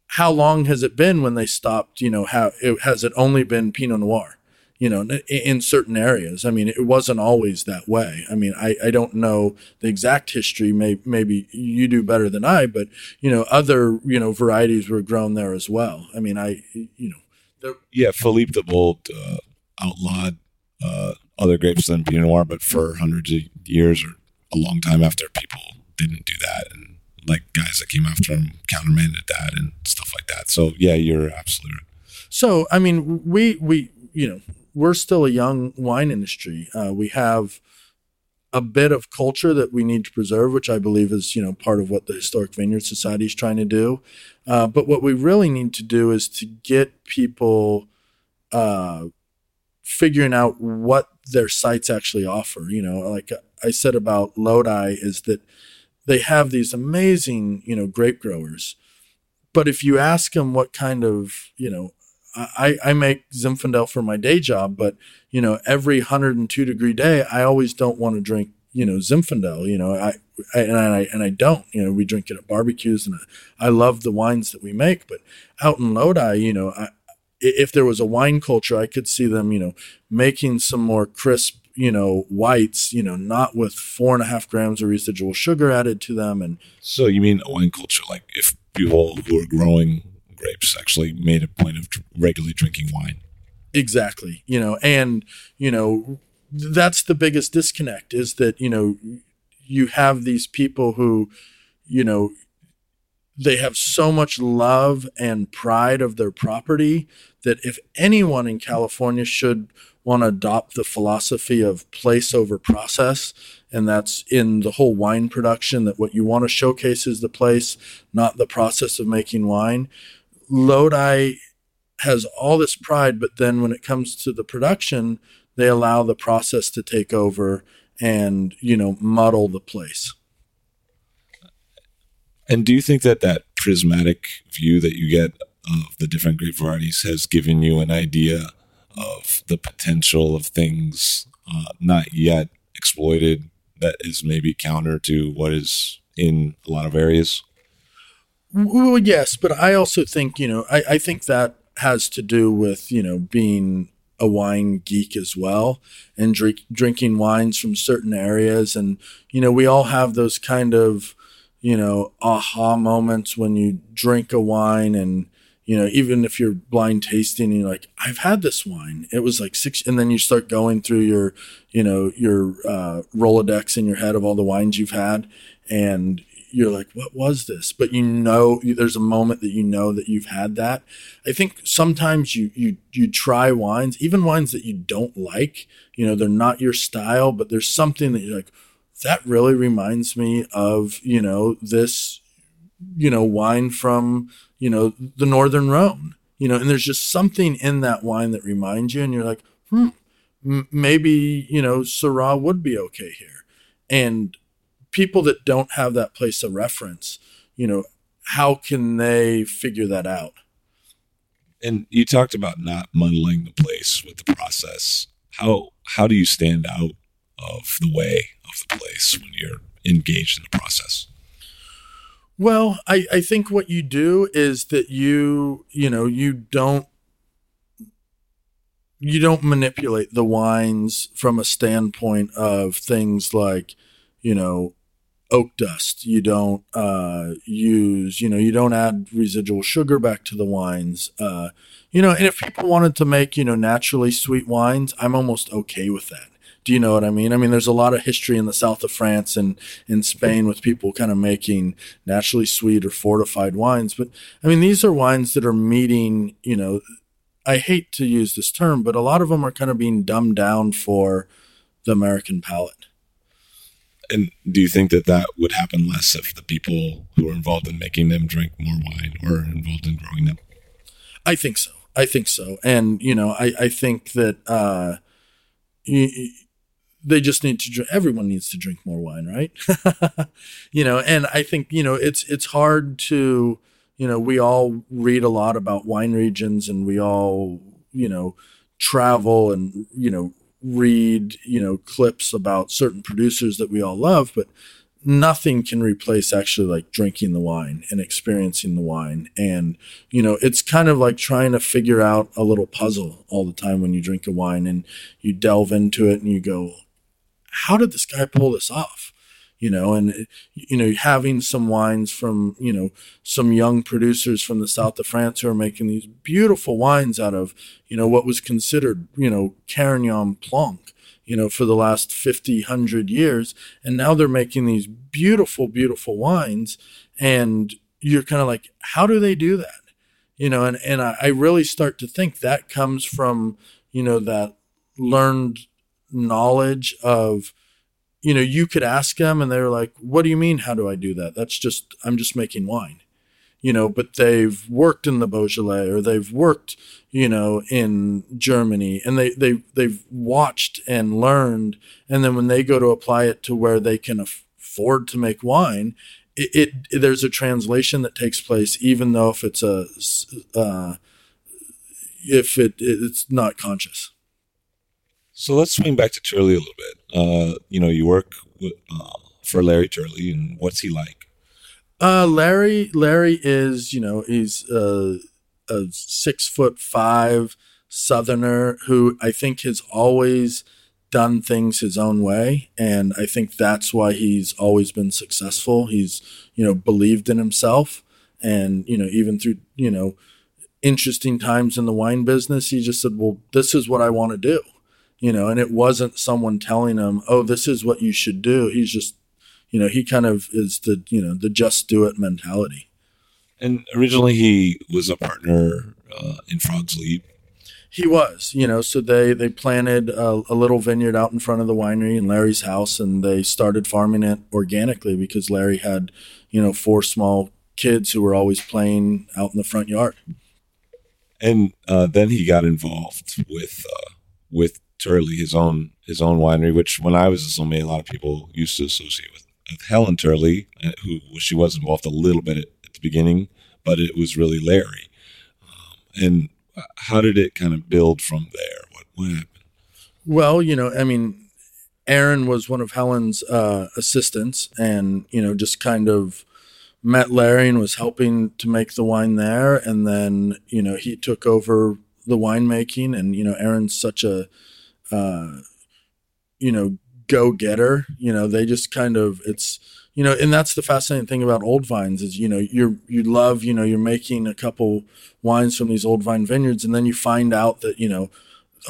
how long has it been when they stopped? You know, how it, has it only been Pinot Noir? You know, in certain areas. I mean, it wasn't always that way. I mean, I, I don't know the exact history. May, maybe you do better than I, but, you know, other, you know, varieties were grown there as well. I mean, I, you know. Yeah, Philippe the Bold uh, outlawed uh, other grapes than Pinot Noir, but for hundreds of years or a long time after, people didn't do that. And like guys that came after him countermanded that and stuff like that. So, yeah, you're absolutely right. So, I mean, we, we, you know, we're still a young wine industry. Uh, we have a bit of culture that we need to preserve, which I believe is you know part of what the Historic Vineyard Society is trying to do. Uh, but what we really need to do is to get people uh, figuring out what their sites actually offer. You know, like I said about Lodi, is that they have these amazing you know grape growers, but if you ask them what kind of you know I, I make Zinfandel for my day job, but you know, every 102 degree day, I always don't want to drink, you know, Zinfandel, you know, I, I, and I, and I don't, you know, we drink it at barbecues and I, I love the wines that we make, but out in Lodi, you know, I, if there was a wine culture, I could see them, you know, making some more crisp, you know, whites, you know, not with four and a half grams of residual sugar added to them. And so you mean a wine culture, like if people who are growing grapes actually made a point of regularly drinking wine. Exactly. You know, and, you know, that's the biggest disconnect is that, you know, you have these people who, you know, they have so much love and pride of their property that if anyone in California should want to adopt the philosophy of place over process, and that's in the whole wine production, that what you want to showcase is the place, not the process of making wine. Lodi has all this pride, but then when it comes to the production, they allow the process to take over and you know muddle the place. And do you think that that prismatic view that you get of the different grape varieties has given you an idea of the potential of things uh, not yet exploited that is maybe counter to what is in a lot of areas? Well, yes, but I also think you know I, I think that has to do with you know being a wine geek as well and drink, drinking wines from certain areas. And you know we all have those kind of you know aha moments when you drink a wine and you know even if you're blind tasting you're like i've had this wine. It was like six and then you start going through your you know your uh, rolodex in your head of all the wines you've had. And you're like, what was this? But you know, there's a moment that you know that you've had that. I think sometimes you you you try wines, even wines that you don't like. You know, they're not your style, but there's something that you're like, that really reminds me of you know this, you know, wine from you know the Northern Rhone. You know, and there's just something in that wine that reminds you, and you're like, hmm, m- maybe you know Syrah would be okay here, and people that don't have that place of reference, you know, how can they figure that out? And you talked about not muddling the place with the process. How how do you stand out of the way of the place when you're engaged in the process? Well, I, I think what you do is that you you know you don't you don't manipulate the wines from a standpoint of things like you know oak dust. You don't uh, use, you know, you don't add residual sugar back to the wines. Uh, you know, and if people wanted to make, you know, naturally sweet wines, I'm almost okay with that. Do you know what I mean? I mean, there's a lot of history in the south of France and in Spain with people kind of making naturally sweet or fortified wines. But I mean, these are wines that are meeting, you know, I hate to use this term, but a lot of them are kind of being dumbed down for the American palate. And do you think that that would happen less if the people who are involved in making them drink more wine or involved in growing them? I think so. I think so. And, you know, I, I think that uh, they just need to drink, everyone needs to drink more wine, right? you know, and I think, you know, it's, it's hard to, you know, we all read a lot about wine regions and we all, you know, travel and, you know, read, you know, clips about certain producers that we all love, but nothing can replace actually like drinking the wine and experiencing the wine. And, you know, it's kind of like trying to figure out a little puzzle all the time when you drink a wine and you delve into it and you go, how did this guy pull this off? You know, and you know, having some wines from you know some young producers from the south of France who are making these beautiful wines out of you know what was considered you know Carignan Blanc, you know, for the last 50, 100 years, and now they're making these beautiful, beautiful wines, and you're kind of like, how do they do that? You know, and and I, I really start to think that comes from you know that learned knowledge of you know, you could ask them and they're like, what do you mean? How do I do that? That's just, I'm just making wine, you know, but they've worked in the Beaujolais or they've worked, you know, in Germany and they, they, they've watched and learned. And then when they go to apply it to where they can afford to make wine, it, it there's a translation that takes place, even though if it's a, uh, if it, it's not conscious. So let's swing back to Turley a little bit. Uh, you know, you work with, uh, for Larry Turley, and what's he like? Uh, Larry, Larry is you know he's a, a six foot five Southerner who I think has always done things his own way, and I think that's why he's always been successful. He's you know believed in himself, and you know even through you know interesting times in the wine business, he just said, "Well, this is what I want to do." You know, and it wasn't someone telling him, "Oh, this is what you should do." He's just, you know, he kind of is the, you know, the just do it mentality. And originally, he was a partner uh, in Frogs Leap. He was, you know, so they they planted a, a, little vineyard out in front of the winery in Larry's house, and they started farming it organically because Larry had, you know, four small kids who were always playing out in the front yard. And uh, then he got involved with uh, with Turley, his own his own winery, which when I was a sommelier, a lot of people used to associate with, with Helen Turley, uh, who she was involved a little bit at, at the beginning, but it was really Larry. Um, and how did it kind of build from there? What, what happened? Well, you know, I mean, Ehren was one of Helen's uh, assistants, and you know, just kind of met Larry and was helping to make the wine there, and then you know he took over the winemaking, and you know, Ehren's such a uh, you know, go getter. You know, they just kind of it's you know, and that's the fascinating thing about old vines is you know you're you love you know you're making a couple wines from these old vine vineyards, and then you find out that you know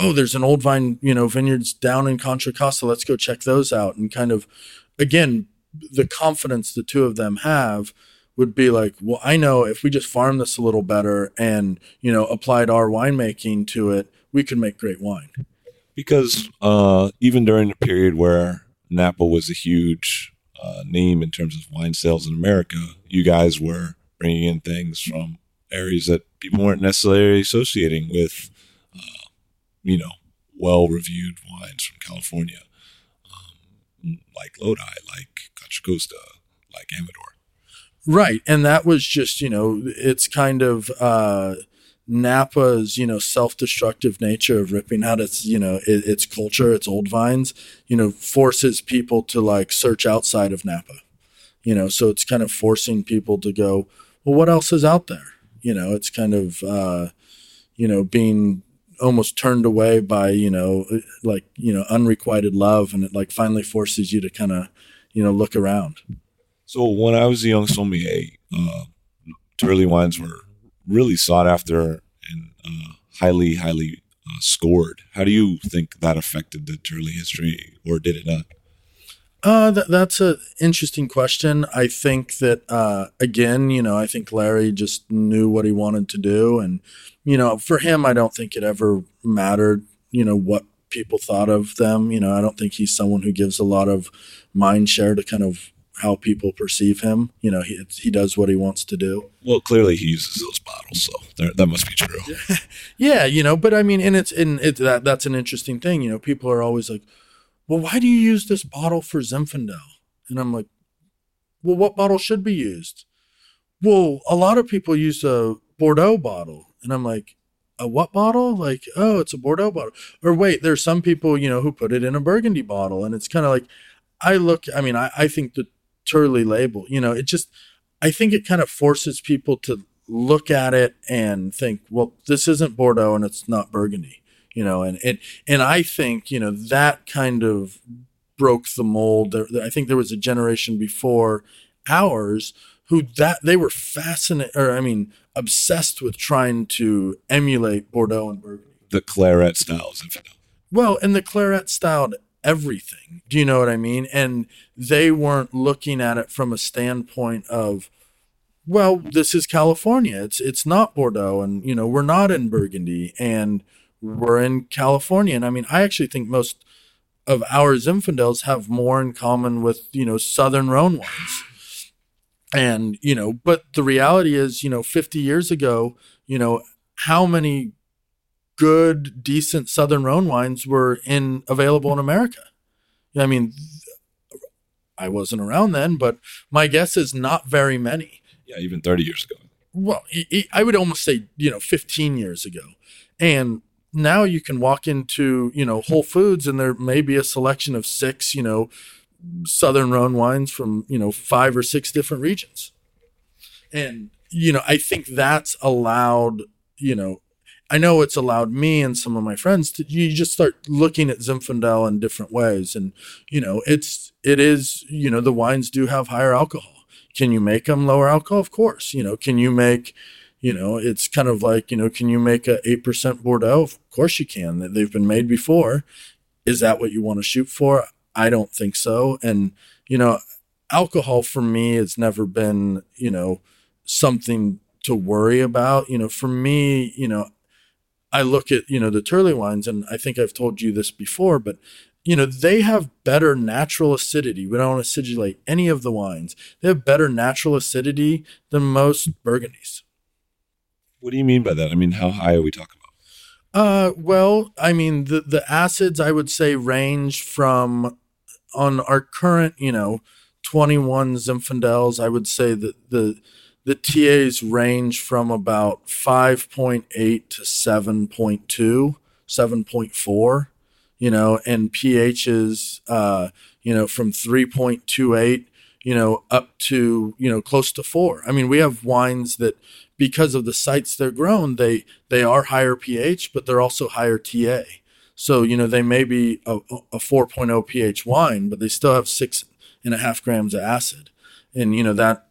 oh there's an old vine you know vineyards down in Contra Costa. Let's go check those out and kind of again the confidence the two of them have would be like, well, I know if we just farm this a little better and, you know, applied our winemaking to it, we could make great wine. Because uh, even during the period where Napa was a huge uh, name in terms of wine sales in America, you guys were bringing in things from areas that people weren't necessarily associating with, uh, you know, well reviewed wines from California, um, like Lodi, like Contra Costa, like Amador. Right. And that was just, you know, it's kind of uh, Napa's, you know, self-destructive nature of ripping out its, you know, it, its culture, its old vines, you know, forces people to like search outside of Napa. You know, so it's kind of forcing people to go, well, what else is out there? You know, it's kind of, uh, you know, being almost turned away by, you know, like, you know, unrequited love. And it like finally forces you to kind of, you know, look around. So when I was a young sommelier, uh, Turley wines were really sought after and uh, highly, highly uh, scored. How do you think that affected the Turley history, or did it not? Uh, th- that's an interesting question. I think that uh, again, you know, I think Larry just knew what he wanted to do, and you know, for him, I don't think it ever mattered. You know what people thought of them. You know, I don't think he's someone who gives a lot of mind share to kind of how people perceive him. You know, he he does what he wants to do. Well, clearly he uses those bottles, so there, that must be true. yeah, you know, but I mean, and it's and it that that's an interesting thing. You know, people are always like, "Well, why do you use this bottle for Zinfandel?" And I'm like, "Well, what bottle should be used?" Well, a lot of people use a Bordeaux bottle, and I'm like, a what bottle? Like, oh, it's a Bordeaux bottle. Or wait, there's some people, you know, who put it in a Burgundy bottle. And it's kind of like, I look, I mean, I, I think the Turley label. You know, it just, I think it kind of forces people to look at it and think, well, this isn't Bordeaux and it's not Burgundy. You know, and and and I think you know that kind of broke the mold. I think there was a generation before ours who that they were fascinated, or I mean, obsessed with trying to emulate Bordeaux and Burgundy. The claret styles, Well, and the claret styled everything. Do you know what I mean? And they weren't looking at it from a standpoint of, well, this is California. It's it's not Bordeaux, and you know we're not in Burgundy, and we're in California. And I mean, I actually think most of our Zinfandels have more in common with you know Southern Rhone wines. And you know, but the reality is, you know, 50 years ago, you know, how many good, decent Southern Rhone wines were in available in America. I mean, I wasn't around then, but my guess is not very many. Yeah, even 30 years ago. Well, I would almost say, you know, 15 years ago. And now you can walk into, you know, Whole Foods and there may be a selection of six, you know, Southern Rhone wines from, you know, five or six different regions. And, you know, I think that's allowed, you know, I know it's allowed me and some of my friends to you just start looking at Zinfandel in different ways, and you know it's it is you know the wines do have higher alcohol. Can you make them lower alcohol? Of course. You know, can you make you know it's kind of like you know can you make a eight percent Bordeaux? Of course you can. They've been made before. Is that what you want to shoot for? I don't think so. And you know, alcohol for me has never been you know something to worry about. You know, for me, you know, I look at, you know, the Turley wines, and I think I've told you this before, but you know, they have better natural acidity. We don't acidulate any of the wines. They have better natural acidity than most Burgundies. What do you mean by that? I mean, how high are we talking about? Uh, well, I mean, the, the acids I would say range from on our current, you know, 21 Zinfandels, I would say that the the TAs range from about 5.8 to 7.2, 7.4, you know, and pHs, uh, you know, from 3.28, you know, up to, you know, close to four. I mean, we have wines that because of the sites they're grown, they, they are higher pH, but they're also higher TA. So, you know, they may be a, a 4.0 pH wine, but they still have six and a half grams of acid. And, you know, that,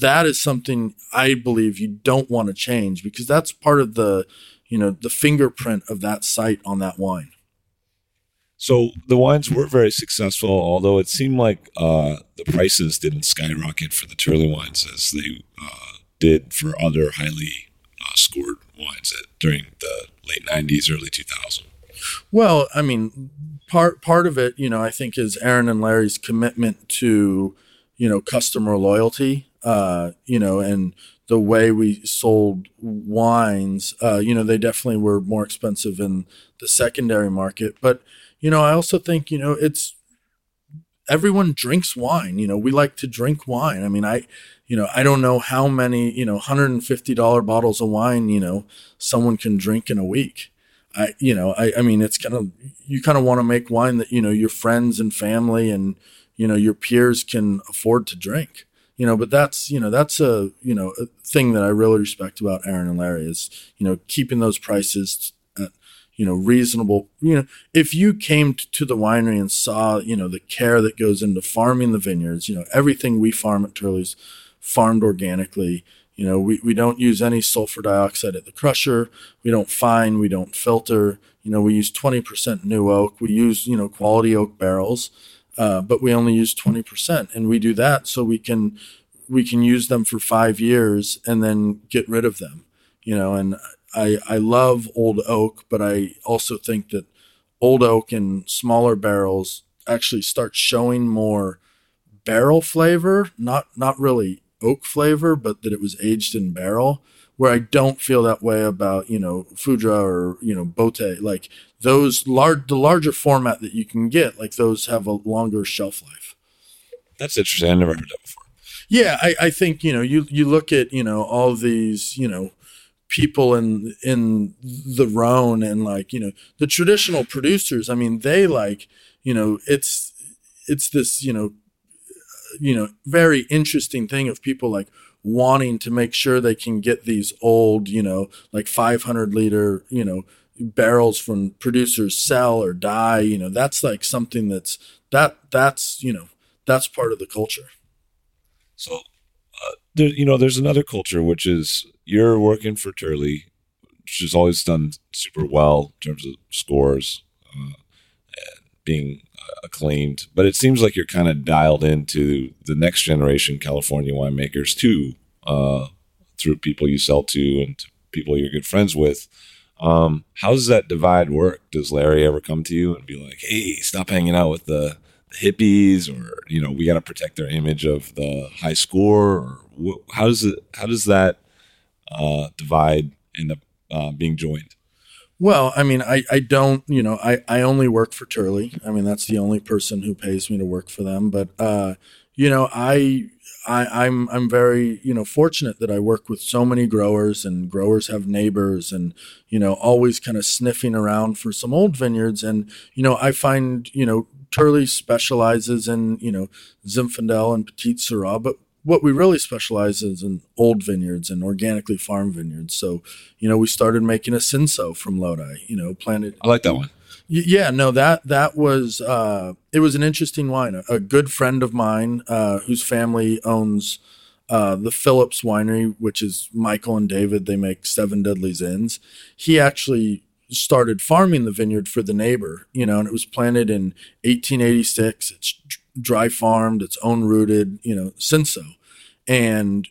that is something I believe you don't want to change because that's part of the, you know, the fingerprint of that site on that wine. So the wines were very successful, although it seemed like uh, the prices didn't skyrocket for the Turley wines as they uh, did for other highly uh, scored wines at, during the late '90s, early 2000s. Well, I mean, part part of it, you know, I think is Ehren and Larry's commitment to, you know, customer loyalty, uh, you know, and the way we sold wines, uh, you know, they definitely were more expensive in the secondary market, but you know, I also think, you know, it's everyone drinks wine. You know, we like to drink wine. I mean, I, you know, I don't know how many, you know, $150 bottles of wine, you know, someone can drink in a week. I, you know, I, I mean, it's kind of, you kind of want to make wine that, you know, your friends and family and, you know, your peers can afford to drink, you know, but that's, you know, that's a, you know, a thing that I really respect about Ehren and Larry is, you know, keeping those prices you know, reasonable, you know, if you came to the winery and saw, you know, the care that goes into farming the vineyards, you know, everything we farm at Turley's farmed organically. You know, we, we don't use any sulfur dioxide at the crusher. We don't fine. We don't filter. You know, we use 20% new oak. We use, you know, quality oak barrels, uh, but we only use 20%. And we do that so we can, we can use them for five years and then get rid of them, you know, and I, I love old oak, but I also think that old oak and smaller barrels actually start showing more barrel flavor, not not really oak flavor, but that it was aged in barrel. Where I don't feel that way about you know Foudre or you know Botte, like those large the larger format that you can get, like those have a longer shelf life. That's interesting. I never heard that before. Yeah, I, I think you know you you look at you know all these you know people in in the Rhone and like you know the traditional producers. I mean, they like you know it's it's this you know you know very interesting thing of people like wanting to make sure they can get these old you know like 500 liter you know barrels from producers sell or die you know that's like something that's that that's you know that's part of the culture. So uh, there, you know there's another culture which is you're working for Turley, which has always done super well in terms of scores, uh, being acclaimed. But it seems like you're kind of dialed into the next generation California winemakers too, uh, through people you sell to and to people you're good friends with. Um, how does that divide work? Does Larry ever come to you and be like, "Hey, stop hanging out with the, hippies," or you know, we got to protect their image of the high score? Or wh- how does it? How does that uh, divide end up uh, being joined? Well, I mean, I, I don't, you know, I, I only work for Turley. I mean, that's the only person who pays me to work for them. But, uh, you know, I, I, I'm, I'm very, you know, fortunate that I work with so many growers and growers have neighbors and, you know, always kind of sniffing around for some old vineyards. And, you know, I find, you know, Turley specializes in, you know, Zinfandel and Petite Sirah, but what we really specialize is in old vineyards and organically farmed vineyards. So, you know, we started making a Cinsault from Lodi, you know, planted. I like that one. Yeah, no, that that was uh, it was an interesting wine. A, a good friend of mine uh, whose family owns uh, the Phillips Winery, which is Michael and David. They make Seven Deadly Zins. He actually started farming the vineyard for the neighbor, you know, and it was planted in 1886. It's dry farmed, it's own rooted, you know, Cinsault. And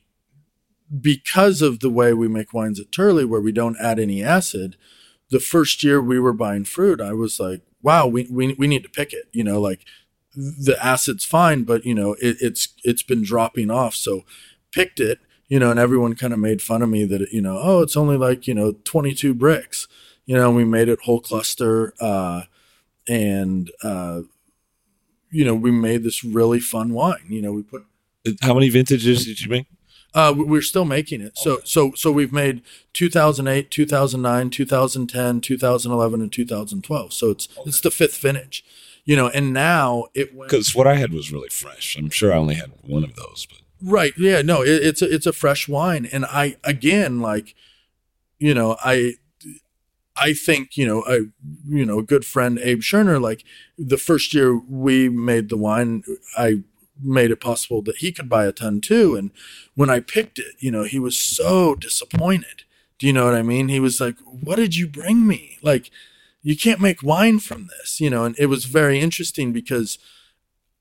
because of the way we make wines at Turley, where we don't add any acid, the first year we were buying fruit, I was like, wow, we, we, we need to pick it. You know, like the acid's fine, but you know, it, it's, it's been dropping off. So picked it, you know, and everyone kind of made fun of me that, you know, oh, it's only like, you know, 22 Brix, you know, we made it whole cluster. Uh, and, uh, you know, we made this really fun wine. You know, we put how many vintages did you make? Uh, we're still making it. So, so, so we've made 2008, 2009, 2010, 2011, and 2012. So it's okay. it's the fifth vintage, you know. And now it because what I had was really fresh. I'm sure I only had one of those, but right, yeah, no, it, it's a it's a fresh wine, and I again like, you know, I I think you know a you know a good friend Abe Schoener like the first year we made the wine I made it possible that he could buy a ton too. And when I picked it, you know, he was so disappointed. Do you know what I mean? He was like, "What did you bring me?" Like, you can't make wine from this, you know. And it was very interesting because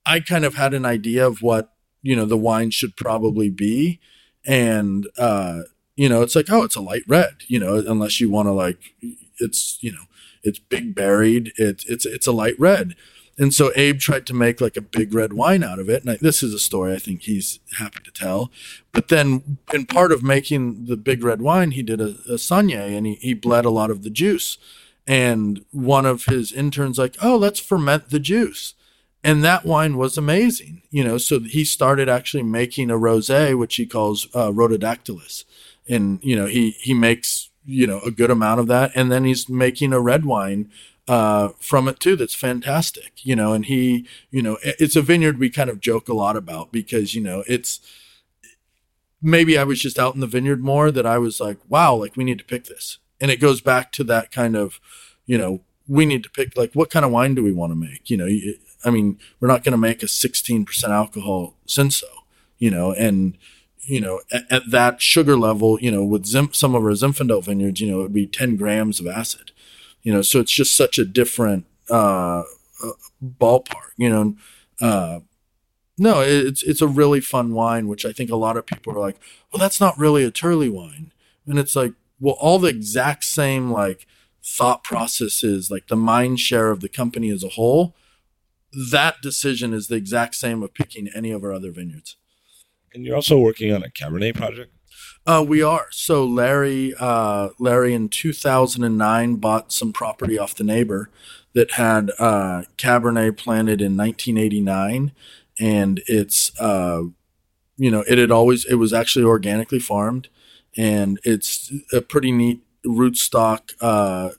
I kind of had an idea of what you know the wine should probably be, and uh, you know, it's like oh, it's a light red, you know, unless you want to like it's you know it's big berried, it's it's it's a light red. And so Abe tried to make like a big red wine out of it. And I, this is a story I think he's happy to tell. But then, in part of making the big red wine, he did a, a and he, he bled a lot of the juice. And one of his interns, like, oh, let's ferment the juice. And that wine was amazing, you know. So he started actually making a rosé, which he calls uh, Rhododactylos. And, you know, he, he makes, you know, a good amount of that. And then he's making a red wine uh, from it too that's fantastic you know and he you know it's a vineyard we kind of joke a lot about because you know it's maybe i was just out in the vineyard more that i was like wow like we need to pick this and it goes back to that kind of you know we need to pick like what kind of wine do we want to make you know i mean we're not going to make a 16% alcohol Cinsault you know and you know at, at that sugar level you know with Zim, some of our zinfandel vineyards you know it would be 10 grams of acid you know so it's just such a different uh, uh, ballpark you know uh, no it's it's a really fun wine which i think a lot of people are like well that's not really a turley wine. And it's like well all the exact same like thought processes like the mind share of the company as a whole that decision is the exact same of picking any of our other vineyards and you're also working on a cabernet project uh, we are. So Larry, uh, Larry in 2009 bought some property off the neighbor that had uh, Cabernet planted in 1989, and it's uh, you know it had always it was actually organically farmed, and it's a pretty neat rootstock uh,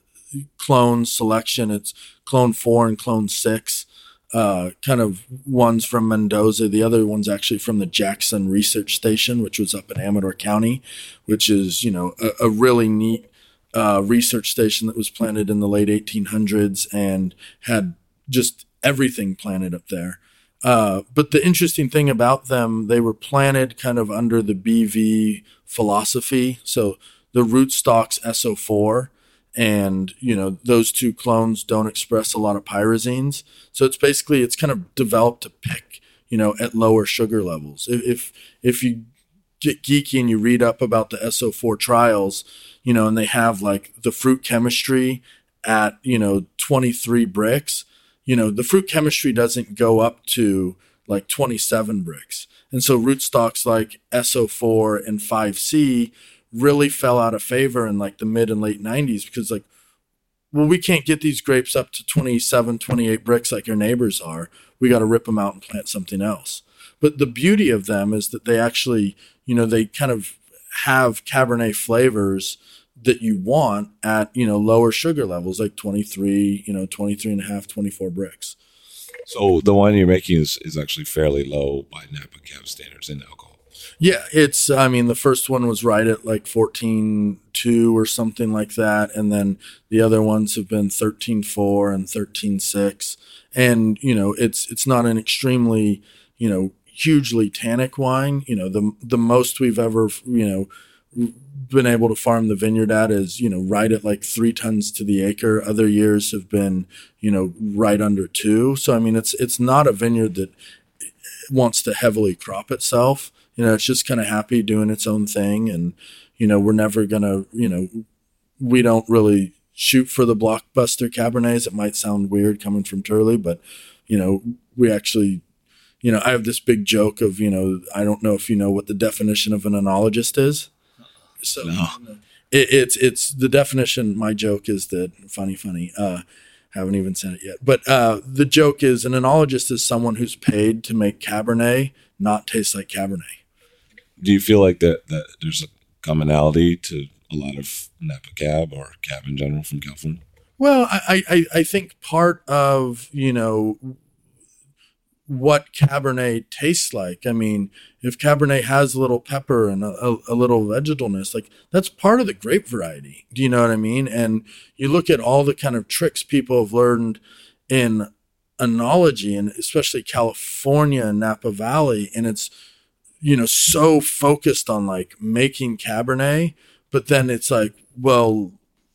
clone selection. It's clone four and clone six uh, kind of ones from Mendoza. The other one's actually from the Jackson Research Station, which was up in Amador County, which is you know a, a really neat uh, research station that was planted in the late 1800s and had just everything planted up there. Uh, but the interesting thing about them, they were planted kind of under the BV philosophy. So the rootstocks SO4 and you know those two clones don't express a lot of pyrazines. So it's basically it's kind of developed to pick you know at lower sugar levels. If if you get geeky and you read up about the so4 trials you know and they have like the fruit chemistry at you know 23 Brix you know the fruit chemistry doesn't go up to like 27 Brix. And so rootstocks like so4 and 5c really fell out of favor in like the mid and late 90s because like well we can't get these grapes up to 27 28 Brix like your neighbors are. We got to rip them out and plant something else. But the beauty of them is that they actually you know they kind of have cabernet flavors that you want at you know lower sugar levels like 23 you know 23 and a half 24 Brix. So the wine you're making is, is actually fairly low by napa cab standards in alcohol yeah, it's. I mean, the first one was right at like fourteen two or something like that, and then the other ones have been thirteen four and thirteen six, and you know, it's it's not an extremely you know hugely tannic wine. You know, the the most we've ever you know been able to farm the vineyard at is you know right at like three tons to the acre. Other years have been you know right under two. So I mean, it's it's not a vineyard that wants to heavily crop itself you know, it's just kind of happy doing its own thing. And, you know, we're never going to, you know, we don't really shoot for the blockbuster Cabernets. It might sound weird coming from Turley, but, you know, we actually, you know, I have this big joke of, you know, I don't know if you know what the definition of an enologist is. So no. it, it's, it's the definition. My joke is that funny, funny, uh, haven't even said it yet. But uh, the joke is an enologist is someone who's paid to make Cabernet not taste like Cabernet do you feel like that that there's a commonality to a lot of Napa cab or cab in general from California? Well, I, I, I think part of, you know, what Cabernet tastes like. I mean, if Cabernet has a little pepper and a, a, little vegetalness, like that's part of the grape variety. Do you know what I mean? And you look at all the kind of tricks people have learned in enology and especially California and Napa Valley, and it's you know, so focused on like making Cabernet, but then it's like, well,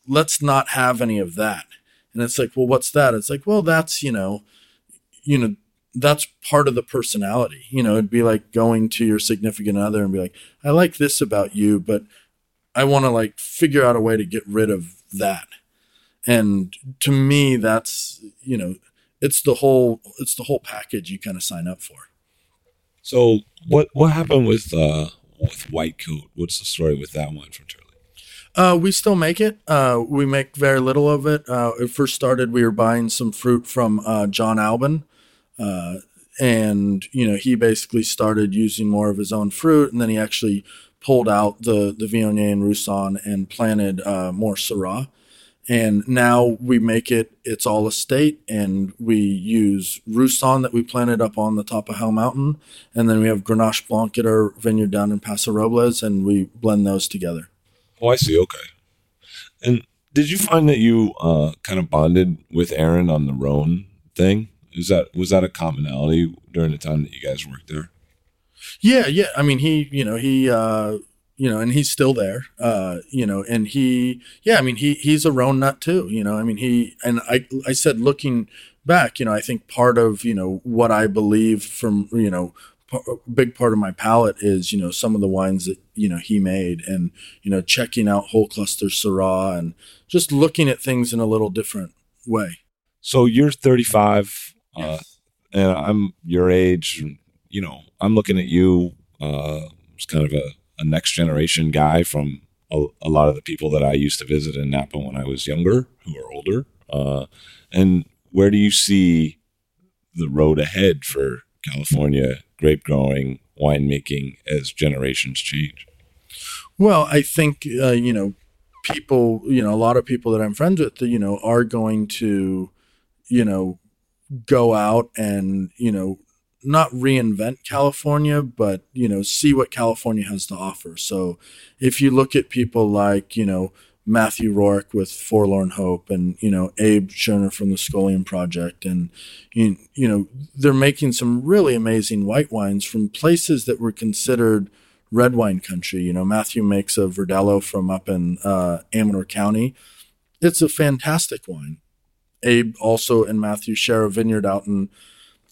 let's not have any of that. And it's like, well, what's that? It's like, well, that's, you know, you know, that's part of the personality. You know, it'd be like going to your significant other and be like, I like this about you, but I want to like figure out a way to get rid of that. And to me, that's, you know, it's the whole, it's the whole package you kind of sign up for. So what, what happened with, uh, with White Coat? What's the story with that one from Turley? Uh, we still make it. Uh, we make very little of it. Uh, it first started, we were buying some fruit from uh, John Alban. Uh, and, you know, he basically started using more of his own fruit. And then he actually pulled out the, the Viognier and Roussanne and planted more Syrah. And now we make it, it's all estate, and we use Roussanne that we planted up on the top of Hell Mountain. And then we have Grenache Blanc at our vineyard down in Paso Robles, and we blend those together. Oh, I see. Okay. And did you find that you uh, kind of bonded with Ehren on the Rhone thing? Is that was that a commonality during the time that you guys worked there? Yeah, yeah. I mean, he, you know, he, uh, you know, and he's still there, uh, you know, and he, yeah, I mean, he, he's a Rhone nut too, you know, I mean, he, and I, I said, looking back, you know, I think part of, you know, what I believe from, you know, big part of my palate is you know some of the wines that you know he made and you know checking out whole cluster syrah and just looking at things in a little different way so you're 35 yes. uh, and i'm your age you know i'm looking at you uh as kind of a, a next generation guy from a, a, lot of the people that i used to visit in napa when i was younger who are older uh and where do you see the road ahead for california grape growing, winemaking as generations change? Well, I think uh, you know people, you know, a lot of people that I'm friends with, you know, are going to, you know, go out and you know not reinvent California, but you know, see what California has to offer. So, if you look at people like you know Matthew Rorick with Forlorn Hope and, you know, Abe Schoener from the Scholium Project. And, you, know, they're making some really amazing white wines from places that were considered red wine country. You know, Matthew makes a Verdelho from up in uh, Amador County. It's a fantastic wine. Abe also and Matthew share a vineyard out in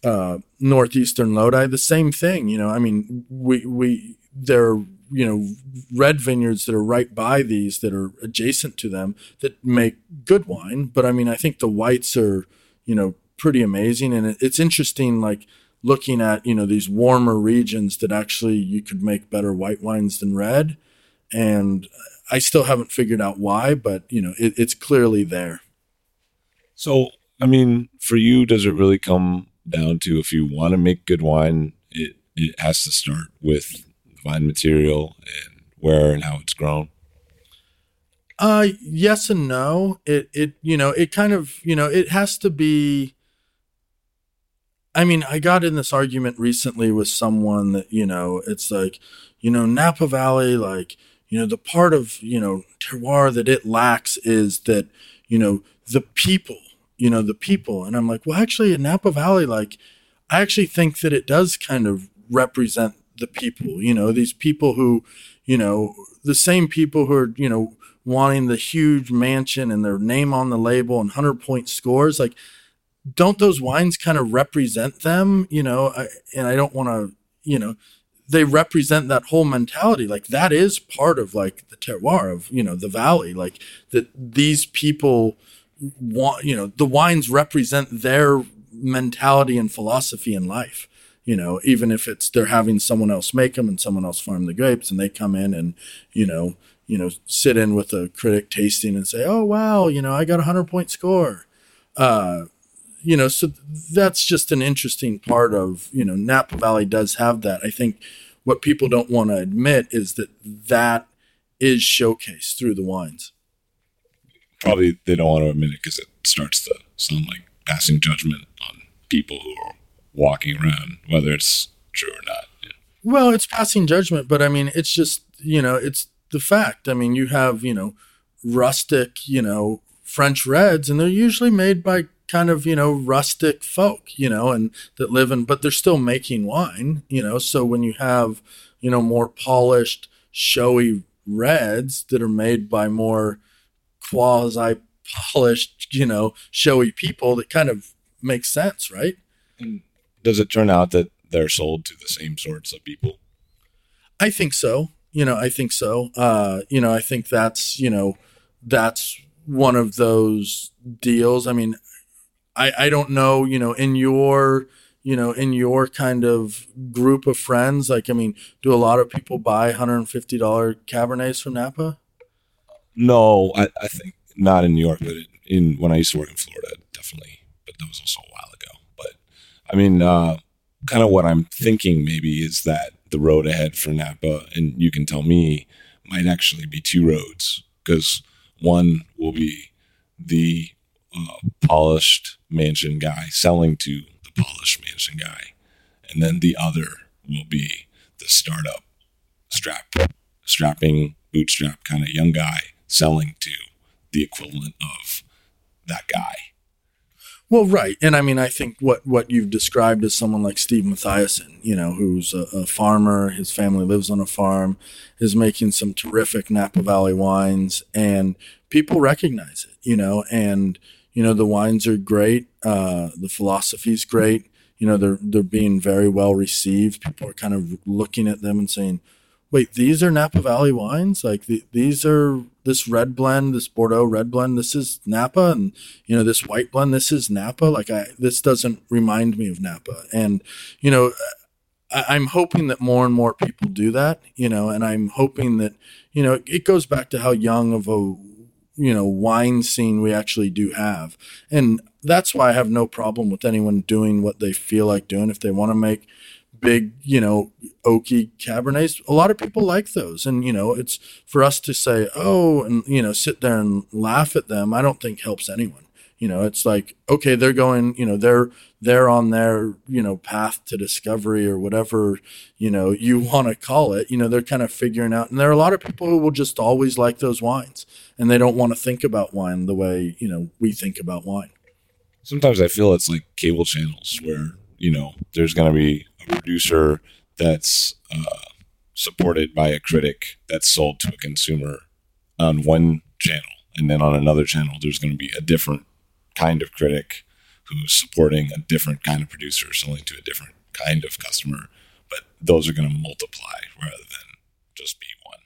uh, northeastern Lodi. The same thing, you know. I mean, we we they're you know red vineyards that are right by these that are adjacent to them that make good wine but i mean i think the whites are you know pretty amazing and it's interesting like looking at you know these warmer regions that actually you could make better white wines than red and i still haven't figured out why but you know it, it's clearly there so i mean for you does it really come down to if you want to make good wine it it has to start with vine material and where and how it's grown? Uh yes and no. It it you know, it kind of, you know, it has to be I mean, I got in this argument recently with someone that, you know, it's like, you know, Napa Valley like, you know, the part of, you know, terroir that it lacks is that, you know, the people, you know, the people. And I'm like, well, actually in Napa Valley like I actually think that it does kind of represent the people, you know, these people who, you know, the same people who are, you know, wanting the huge mansion and their name on the label and 100 point scores. Like, don't those wines kind of represent them, you know? I, and I don't want to, you know, they represent that whole mentality. Like, that is part of like the terroir of, you know, the valley. Like, that these people you know, the wines represent their mentality and philosophy in life you know, even if it's they're having someone else make them and someone else farm the grapes and they come in and, you know, you know, sit in with a critic tasting and say, oh, wow, you know, I got a hundred point score. Uh, you know, so that's just an interesting part of, you know, Napa Valley does have that. I think what people don't want to admit is that that is showcased through the wines. Probably they don't want to admit it because it starts to sound like passing judgment on people who are walking around, whether it's true or not. Yeah. Well, it's passing judgment, but I mean, it's just, you know, it's the fact. I mean, you have, you know, rustic, you know, French reds, and they're usually made by kind of, you know, rustic folk, you know, and that live in, but they're still making wine, you know. So when you have, you know, more polished, showy reds that are made by more quasi polished, you know, showy people that kind of makes sense, right? Does it turn out that they're sold to the same sorts of people? I think so. You know, I think so. Uh, you know, I think that's, you know, that's one of those deals. I mean, I, I don't know, you know, in your, you know, in your kind of group of friends, like, I mean, do a lot of people buy $150 Cabernets from Napa? No, I, I think not in New York, but in when I used to work in Florida, definitely. But that was also a while ago. But I mean, uh, kind of what I'm thinking maybe is that the road ahead for Napa, and you can tell me, might actually be two roads because one will be the uh, polished mansion guy selling to the polished mansion guy, and then the other will be the startup strap strapping bootstrap kind of young guy selling to the equivalent of that guy. Well, right, and I mean, I think what what you've described as someone like Steve Matthiasson, you know, who's a, a, farmer, his family lives on a farm, is making some terrific Napa Valley wines, and people recognize it, you know, and you know the wines are great, uh, the philosophy's great, you know, they're they're being very well received. People are kind of looking at them and saying, wait, these are Napa Valley wines? Like the, these are this red blend, this Bordeaux red blend, this is Napa, and you know this white blend, this is Napa. Like I, this doesn't remind me of Napa, and you know, I, am hoping that more and more people do that. You know, and I'm hoping that you know it goes back to how young of a you know wine scene we actually do have, and that's why I have no problem with anyone doing what they feel like doing if they want to make big, you know, oaky Cabernets. A lot of people like those. And, you know, it's for us to say, oh, and, you know, sit there and laugh at them, I don't think helps anyone. You know, it's like, okay, they're going, you know, they're, they're on their, you know, path to discovery or whatever, you know, you want to call it. You know, they're kind of figuring out. And there are a lot of people who will just always like those wines and they don't want to think about wine the way, you know, we think about wine. Sometimes I feel it's like cable channels where, you know, there's going to be a producer that's uh, supported by a critic that's sold to a consumer on one channel, and then on another channel, there's going to be a different kind of critic who's supporting a different kind of producer selling to a different kind of customer. But those are going to multiply rather than just be one.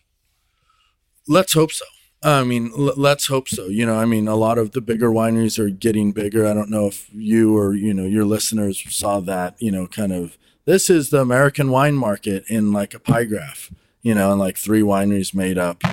Let's hope so. I mean, l- let's hope so. You know, I mean, a lot of the bigger wineries are getting bigger. I don't know if you or you know your listeners saw that. You know, kind of this is the American wine market in like a pie graph, you know, and like three wineries made up.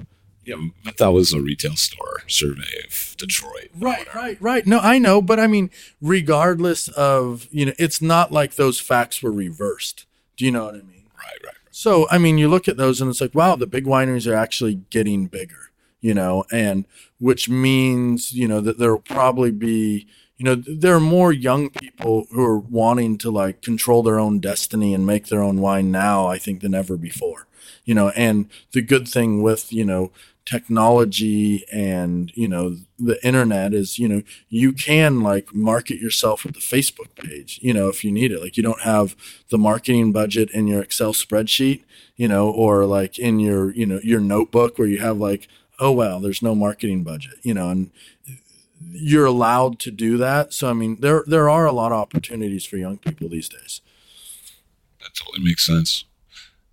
Yeah, but that was a retail store survey of Detroit. Right, right, right. No, I know, but I mean, regardless of, you know, it's not like those facts were reversed. Do you know what I mean? Right, right. So, I mean, you look at those and it's like, wow, the big wineries are actually getting bigger, you know, and which means, you know, that there'll probably be, you know there are more young people who are wanting to like control their own destiny and make their own wine now i think than ever before you know and the good thing with you know technology and you know the internet is you know you can like market yourself with the facebook page you know if you need it like you don't have the marketing budget in your excel spreadsheet you know or like in your you know your notebook where you have like oh well there's no marketing budget you know and you're allowed to do that. So I mean, there there are a lot of opportunities for young people these days. That totally makes sense.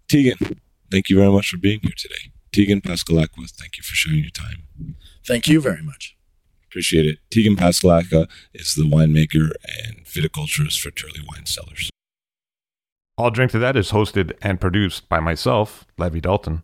Tegan, thank you very much for being here today. Tegan Passalacqua, thank you for sharing your time. Thank you very much. Appreciate it. Tegan Passalacqua is the winemaker and viticulturist for Turley Wine Cellars. I'll Drink to That is hosted and produced by myself, Levi Dalton.